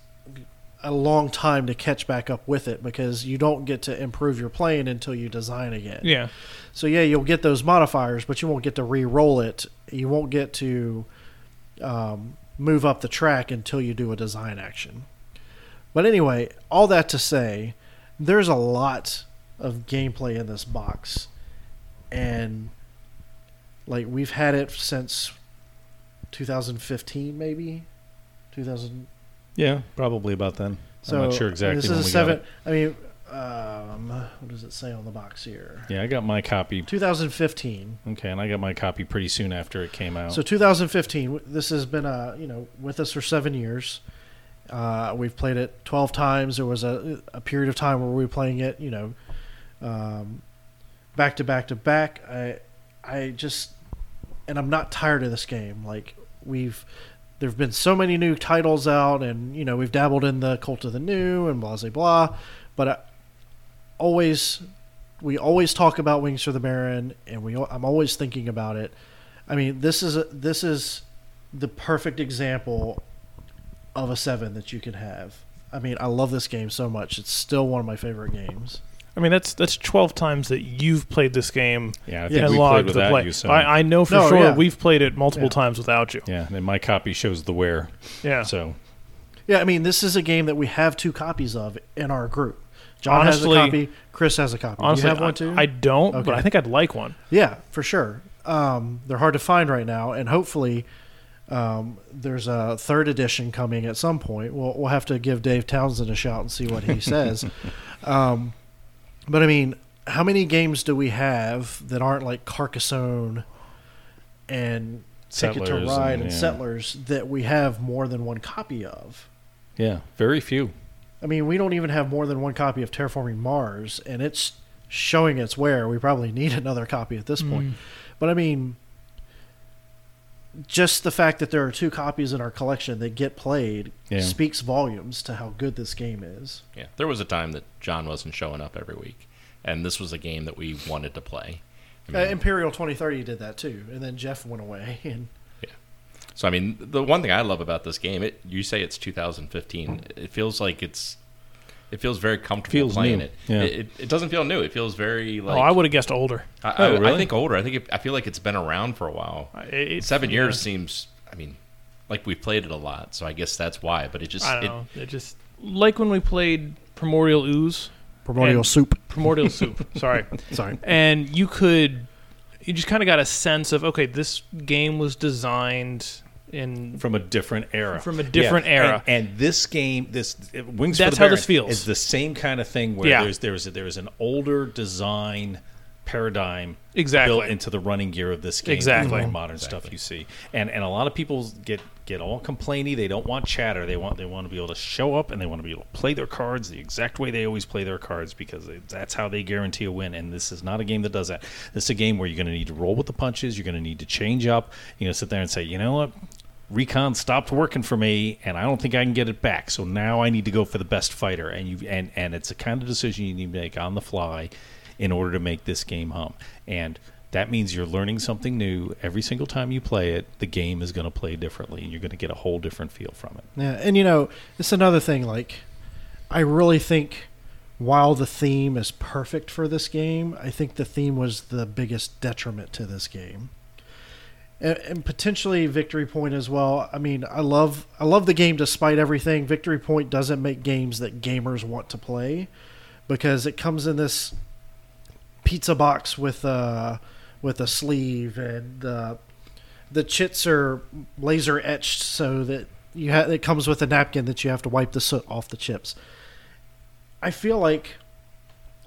[SPEAKER 1] a long time to catch back up with it because you don't get to improve your plane until you design again.
[SPEAKER 4] Yeah.
[SPEAKER 1] So yeah, you'll get those modifiers, but you won't get to re-roll it. You won't get to um, move up the track until you do a design action. But anyway, all that to say, there's a lot of gameplay in this box, and like we've had it since 2015, maybe 2000.
[SPEAKER 2] Yeah, probably about then.
[SPEAKER 1] So
[SPEAKER 2] I'm not sure exactly
[SPEAKER 1] This is a seven. I mean, um, what does it say on the box here?
[SPEAKER 2] Yeah, I got my copy.
[SPEAKER 1] 2015.
[SPEAKER 2] Okay, and I got my copy pretty soon after it came out.
[SPEAKER 1] So 2015. This has been uh, you know with us for seven years. Uh, we've played it 12 times. There was a, a period of time where we were playing it, you know, um, back to back to back. I I just and I'm not tired of this game. Like we've there've been so many new titles out, and you know we've dabbled in the Cult of the New and blah blah blah, but I, always we always talk about Wings for the Baron, and we I'm always thinking about it. I mean, this is a, this is the perfect example of a seven that you can have. I mean, I love this game so much. It's still one of my favorite games.
[SPEAKER 4] I mean, that's that's twelve times that you've played this game
[SPEAKER 2] yeah, I think
[SPEAKER 4] and
[SPEAKER 2] we played
[SPEAKER 4] logged the
[SPEAKER 2] without
[SPEAKER 4] play.
[SPEAKER 2] you. So
[SPEAKER 4] I, I know for
[SPEAKER 1] No,
[SPEAKER 4] sure
[SPEAKER 1] yeah.
[SPEAKER 4] we've played it multiple
[SPEAKER 1] Yeah.
[SPEAKER 4] times without you.
[SPEAKER 2] yeah, and my copy shows the wear.
[SPEAKER 4] Yeah.
[SPEAKER 2] So
[SPEAKER 1] Yeah, I mean, this is a game that we have two copies of in our group. John
[SPEAKER 4] Honestly-
[SPEAKER 1] has a copy. Chris has a copy.
[SPEAKER 4] Honestly,
[SPEAKER 1] Do you have
[SPEAKER 4] I,
[SPEAKER 1] one too?
[SPEAKER 4] I don't, but
[SPEAKER 1] Okay.
[SPEAKER 4] I think I'd like one.
[SPEAKER 1] Yeah, for sure. Um, they're hard to find right now, and hopefully, um, there's a third edition coming at some point. We'll we'll have to give Dave Townsend a shout and see what he <laughs> says. um, but I mean, how many games do we have that aren't like Carcassonne and Ticket to
[SPEAKER 2] Settlers
[SPEAKER 1] Ride
[SPEAKER 2] and-
[SPEAKER 1] and,
[SPEAKER 2] yeah.
[SPEAKER 1] Settlers that we have more than one copy of?
[SPEAKER 2] yeah, very few.
[SPEAKER 1] I mean, we don't even have more than one copy of Terraforming Mars, and it's showing its wear. We probably need <laughs> another copy at this point. Mm. But I mean, just the fact that there are two copies in our collection that get played
[SPEAKER 2] Yeah.
[SPEAKER 1] speaks volumes to how good this game is.
[SPEAKER 3] Yeah, there was a time that John wasn't showing up every week, and this was a game that we wanted to play. I
[SPEAKER 1] Uh, Imperial 2030 did that too, and then Jeff went away. <laughs> And yeah,
[SPEAKER 3] so I mean, the one thing I love about this game, it you say it's 2015, it feels like it's, it feels very comfortable
[SPEAKER 2] Feels
[SPEAKER 3] playing
[SPEAKER 2] new,
[SPEAKER 3] it.
[SPEAKER 2] yeah.
[SPEAKER 3] it. It it doesn't feel new. It feels very oh, like.
[SPEAKER 4] oh, I would have guessed older.
[SPEAKER 3] I,
[SPEAKER 2] Oh,
[SPEAKER 3] I- I think older. I think it, I feel like it's been around for a while.
[SPEAKER 4] Uh, it,
[SPEAKER 3] Seven
[SPEAKER 4] yeah.
[SPEAKER 3] years seems. I mean, like we've played it a lot, so I guess that's why. But it just
[SPEAKER 4] I don't
[SPEAKER 3] it,
[SPEAKER 4] know. It just like when we played Primordial Ooze,
[SPEAKER 1] Primordial Soup.
[SPEAKER 4] Primordial <laughs> Soup. Sorry,
[SPEAKER 1] Sorry.
[SPEAKER 4] and you could, you just kind of got a sense of okay, this game was designed in
[SPEAKER 2] from a different era.
[SPEAKER 4] From a different era.
[SPEAKER 2] And, and this game, this Wings.
[SPEAKER 4] That's
[SPEAKER 2] for the
[SPEAKER 4] how
[SPEAKER 2] Baron
[SPEAKER 4] this feels.
[SPEAKER 2] Is the same kind of thing where
[SPEAKER 4] Yeah.
[SPEAKER 2] there's there's there's an older design paradigm
[SPEAKER 4] exactly.
[SPEAKER 2] built into the running gear of this game.
[SPEAKER 4] Exactly.
[SPEAKER 2] from the mm-hmm. modern stuff you see, and and a lot of people get get all complainy. They don't want chatter. They want they want to be able to show up and they want to be able to play their cards the exact way they always play their cards because they, that's how they guarantee a win. And this is not a game that does that. This is a game where you're going to need to roll with the punches. You're going to need to change up. You're going to sit there and say, you know what. Recon stopped working for me, and I don't think I can get it back. So now I need to go for the best fighter, and you and and it's a kind of decision you need to make on the fly in order to make this game hum. And that means you're learning something new every single time you play it. The game is going to play differently, and you're going to get a whole different feel from it.
[SPEAKER 1] Yeah, and you know, it's another thing. Like, I really think while the theme is perfect for this game, I think the theme was the biggest detriment to this game, and, and potentially Victory Point as well. I mean, I love I love the game despite everything. Victory Point doesn't make games that gamers want to play because it comes in this pizza box with a with a sleeve and the the chits are laser etched so that you have it comes with a napkin that you have to wipe the soot off the chips. I feel like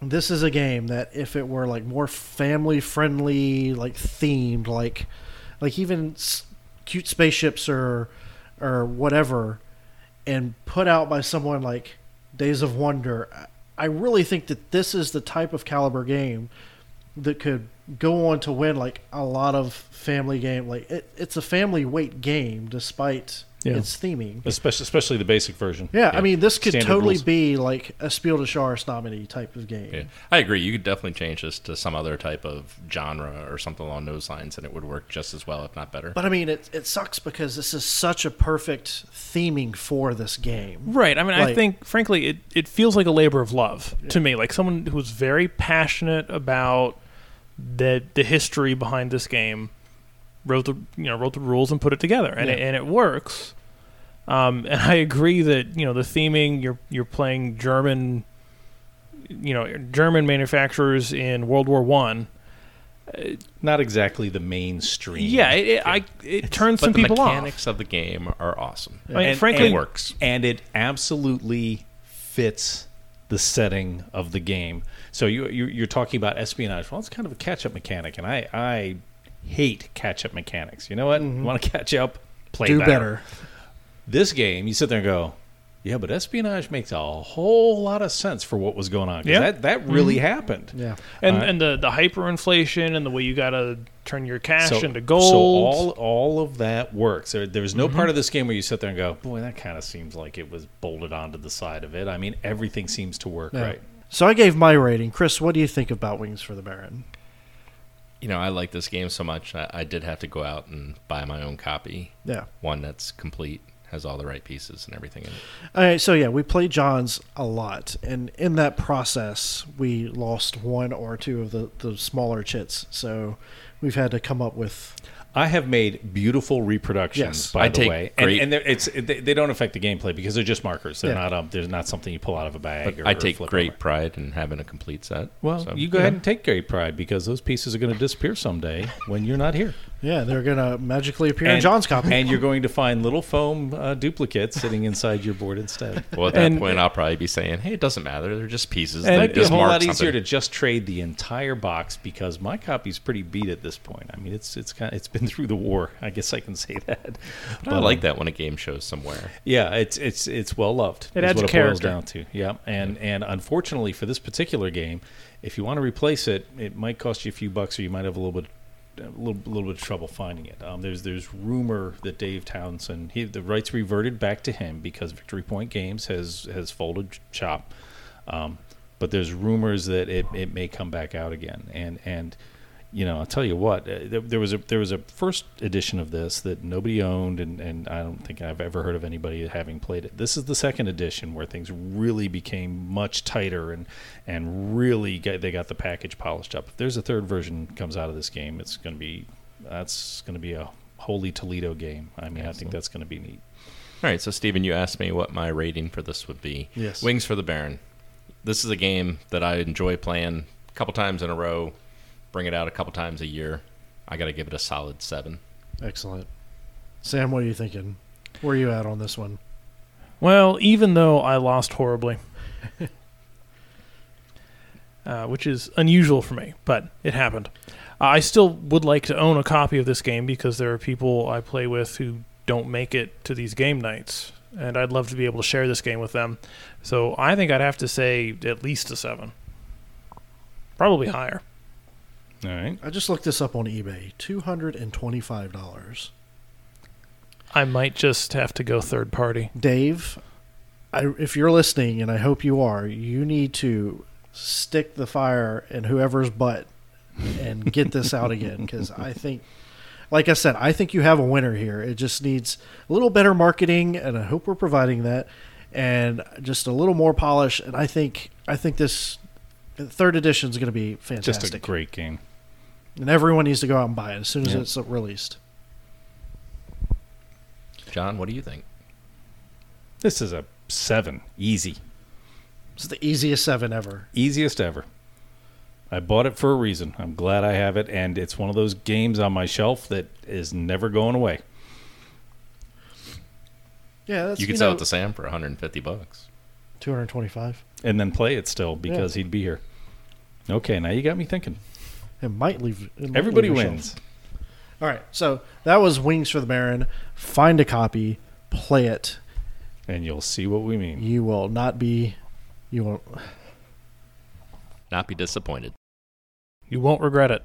[SPEAKER 1] this is a game that if it were like more family friendly, like themed, like like even cute spaceships or or whatever, and put out by someone like Days of Wonder, I- I really think that this is the type of caliber game that could go on to win like a lot of family game. Like it, it's a family weight game, despite
[SPEAKER 4] Yeah.
[SPEAKER 1] its theming.
[SPEAKER 2] especially especially the basic version.
[SPEAKER 1] Yeah, I mean, this could
[SPEAKER 2] Standard
[SPEAKER 1] totally
[SPEAKER 2] rules.
[SPEAKER 1] be like a Spiel des Jahres nominee type of game.
[SPEAKER 3] Yeah, I agree. You could definitely change this to some other type of genre or something along those lines, and it would work just as well, if not better.
[SPEAKER 1] But I mean, it it sucks because this is such a perfect theming for this game.
[SPEAKER 4] Right. I mean, I think, frankly, it, it feels like a labor of love to me. Like someone who's very passionate about the the history behind this game wrote the you know wrote the rules and put it together, and it, and it works. Um, <laughs> and I agree that you know the theming you're you're playing German, you know German manufacturers in World War One.
[SPEAKER 2] Not exactly the mainstream.
[SPEAKER 4] Yeah, it, it, I <laughs> it turns
[SPEAKER 3] but
[SPEAKER 4] some
[SPEAKER 3] the
[SPEAKER 4] people off.
[SPEAKER 3] The mechanics of the game are awesome.
[SPEAKER 4] I mean,
[SPEAKER 2] And-
[SPEAKER 4] frankly,
[SPEAKER 3] It works.
[SPEAKER 2] and it absolutely fits the setting of the game. So you, you you're talking about espionage. Well, it's kind of a catch-up mechanic, and I I hate catch-up mechanics. You know what? Want to catch up? Play
[SPEAKER 1] Do better.
[SPEAKER 2] This game, you sit there and go, yeah, but espionage makes a whole lot of sense for what was going on.
[SPEAKER 4] Yeah.
[SPEAKER 2] that that really happened.
[SPEAKER 1] Yeah.
[SPEAKER 4] and
[SPEAKER 2] Uh,
[SPEAKER 4] and the the hyperinflation and the way you got to turn your cash
[SPEAKER 2] So,
[SPEAKER 4] into gold.
[SPEAKER 2] so all all of that works. There, there's no part of this game where you sit there and go, boy, that kind of seems like it was bolted onto the side of it. I mean, everything seems to work
[SPEAKER 1] Yeah.
[SPEAKER 2] right.
[SPEAKER 1] So I gave my rating. Chris, what do you think about Wings for the Baron?
[SPEAKER 3] You know, I like this game so much, I, I did have to go out and buy my own copy,
[SPEAKER 1] Yeah.
[SPEAKER 3] one that's complete, has all the right pieces and everything in it.
[SPEAKER 1] All right, so yeah, we played John's a lot, and in that process, we lost one or two of the, the smaller chits. So we've had to come up with.
[SPEAKER 2] I have made beautiful reproductions,
[SPEAKER 1] Yes.
[SPEAKER 2] by
[SPEAKER 3] I
[SPEAKER 2] the
[SPEAKER 3] take
[SPEAKER 2] way,
[SPEAKER 3] great-
[SPEAKER 2] and, and they're- it's they, they don't affect the gameplay because they're just markers. They're
[SPEAKER 1] Yeah.
[SPEAKER 2] not um, there's not something you pull out of a bag.
[SPEAKER 3] But
[SPEAKER 2] or,
[SPEAKER 3] I take
[SPEAKER 2] flip
[SPEAKER 3] great
[SPEAKER 2] over.
[SPEAKER 3] pride in having a complete set.
[SPEAKER 2] Well,
[SPEAKER 3] So,
[SPEAKER 2] you go
[SPEAKER 3] yeah.
[SPEAKER 2] ahead and take great pride because those pieces are going to disappear someday when you're not here.
[SPEAKER 1] Yeah, they're going to magically appear in John's copy.
[SPEAKER 2] and you're going to find little foam uh, duplicates sitting inside your board instead. <laughs>
[SPEAKER 3] Well, at that
[SPEAKER 4] And-
[SPEAKER 3] point, I'll probably be saying, "Hey, it doesn't matter. They're just pieces.
[SPEAKER 4] And
[SPEAKER 3] They
[SPEAKER 2] It'd be a whole
[SPEAKER 3] mark
[SPEAKER 2] lot easier to just trade the entire box because my copy's pretty beat at this point. I mean, it's it's kind of, it's been <laughs> through the war. I guess I can say <laughs> that.
[SPEAKER 3] But I like that when a game shows somewhere.
[SPEAKER 2] Yeah, it's it's it's well loved.
[SPEAKER 4] It
[SPEAKER 2] is
[SPEAKER 4] adds
[SPEAKER 2] what it boils
[SPEAKER 4] character.
[SPEAKER 2] down to. Yeah, and and unfortunately for this particular game, if you want to replace it, it might cost you a few bucks, or you might have a little bit. A little, little bit of trouble finding it. Um, there's there's rumor that Dave Townsend he the rights reverted back to him because Victory Point Games has has folded shop, um, but there's rumors that it, it may come back out again. And and you know I'll tell you what uh, there, there was a there was a first edition of this that nobody owned and, and I don't think I've ever heard of anybody having played it. This is the second edition where things really became much tighter and and really got, they got the package polished up. If there's a third version comes out of this game, it's going to be that's going to be a holy Toledo game. I mean, I think that's going to be neat.
[SPEAKER 3] All right, so Steven, you asked me what my rating for this would be.
[SPEAKER 1] Yes.
[SPEAKER 3] Wings for the Baron. This is a game that I enjoy playing a couple times in a row. Bring it out a couple times a year. I got to give it a solid seven.
[SPEAKER 1] Excellent. Sam, what are you thinking? Where are you at on this one?
[SPEAKER 4] Well, even though I lost horribly, <laughs> uh, which is unusual for me, but it happened. I still would like to own a copy of this game because there are people I play with who don't make it to these game nights, and I'd love to be able to share this game with them. So I think I'd have to say at least a seven, probably higher.
[SPEAKER 2] All right.
[SPEAKER 1] I just looked this up on eBay. Two hundred and twenty-five dollars.
[SPEAKER 4] I might just have to go third party.
[SPEAKER 1] Dave, I, if you're listening, and I hope you are, you need to stick the fire in whoever's butt and get this out again because I think, like I said, I think you have a winner here. It just needs a little better marketing, and I hope we're providing that, and just a little more polish. And I think I think this third edition is going to be fantastic.
[SPEAKER 2] Just a great game.
[SPEAKER 1] And everyone needs to go out and buy it as soon as
[SPEAKER 2] Yeah.
[SPEAKER 1] it's released.
[SPEAKER 3] John, what do you think?
[SPEAKER 2] This is a seven, easy,
[SPEAKER 1] It's the easiest seven ever.
[SPEAKER 2] easiest ever. I bought it for a reason. I'm glad I have it, and it's one of those games on my shelf that is never going away.
[SPEAKER 1] Yeah, that's
[SPEAKER 3] you could sell it to Sam for 150 bucks.
[SPEAKER 1] two hundred twenty-five.
[SPEAKER 2] And then play it still because he'd be here. Okay, now you got me thinking.
[SPEAKER 1] It might leave. it might
[SPEAKER 2] Everybody
[SPEAKER 1] leave
[SPEAKER 2] wins.
[SPEAKER 1] shelf. All right, so that was Wings for the Baron. Find a copy, play it.
[SPEAKER 2] And you'll see what we mean.
[SPEAKER 1] You will not be. You won't.
[SPEAKER 3] Not be disappointed.
[SPEAKER 4] You won't regret it.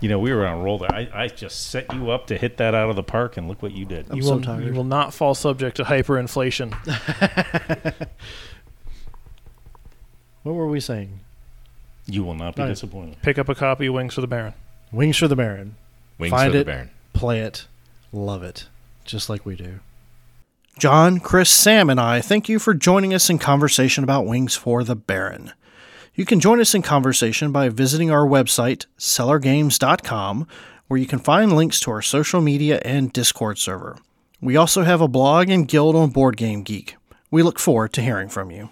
[SPEAKER 2] You know, we were on a roll there. I, I just set you up to hit that out of the park, and look what you did.
[SPEAKER 1] I'm
[SPEAKER 4] you
[SPEAKER 1] so
[SPEAKER 4] will
[SPEAKER 1] tired.
[SPEAKER 4] you will not fall subject to hyperinflation. <laughs>
[SPEAKER 1] What were we saying?
[SPEAKER 2] You will not be
[SPEAKER 1] Right.
[SPEAKER 2] disappointed.
[SPEAKER 4] Pick up a copy of Wings for the Baron.
[SPEAKER 1] Wings for the Baron.
[SPEAKER 3] Wings
[SPEAKER 1] Find
[SPEAKER 3] for the
[SPEAKER 1] it.
[SPEAKER 3] Baron.
[SPEAKER 1] Play it. Love it. Just like we do. John, Chris, Sam, and I thank you for joining us in conversation about Wings for the Baron. You can join us in conversation by visiting our website, cellargames.com, where you can find links to our social media and Discord server. We also have a blog and guild on Board Game Geek. We look forward to hearing from you.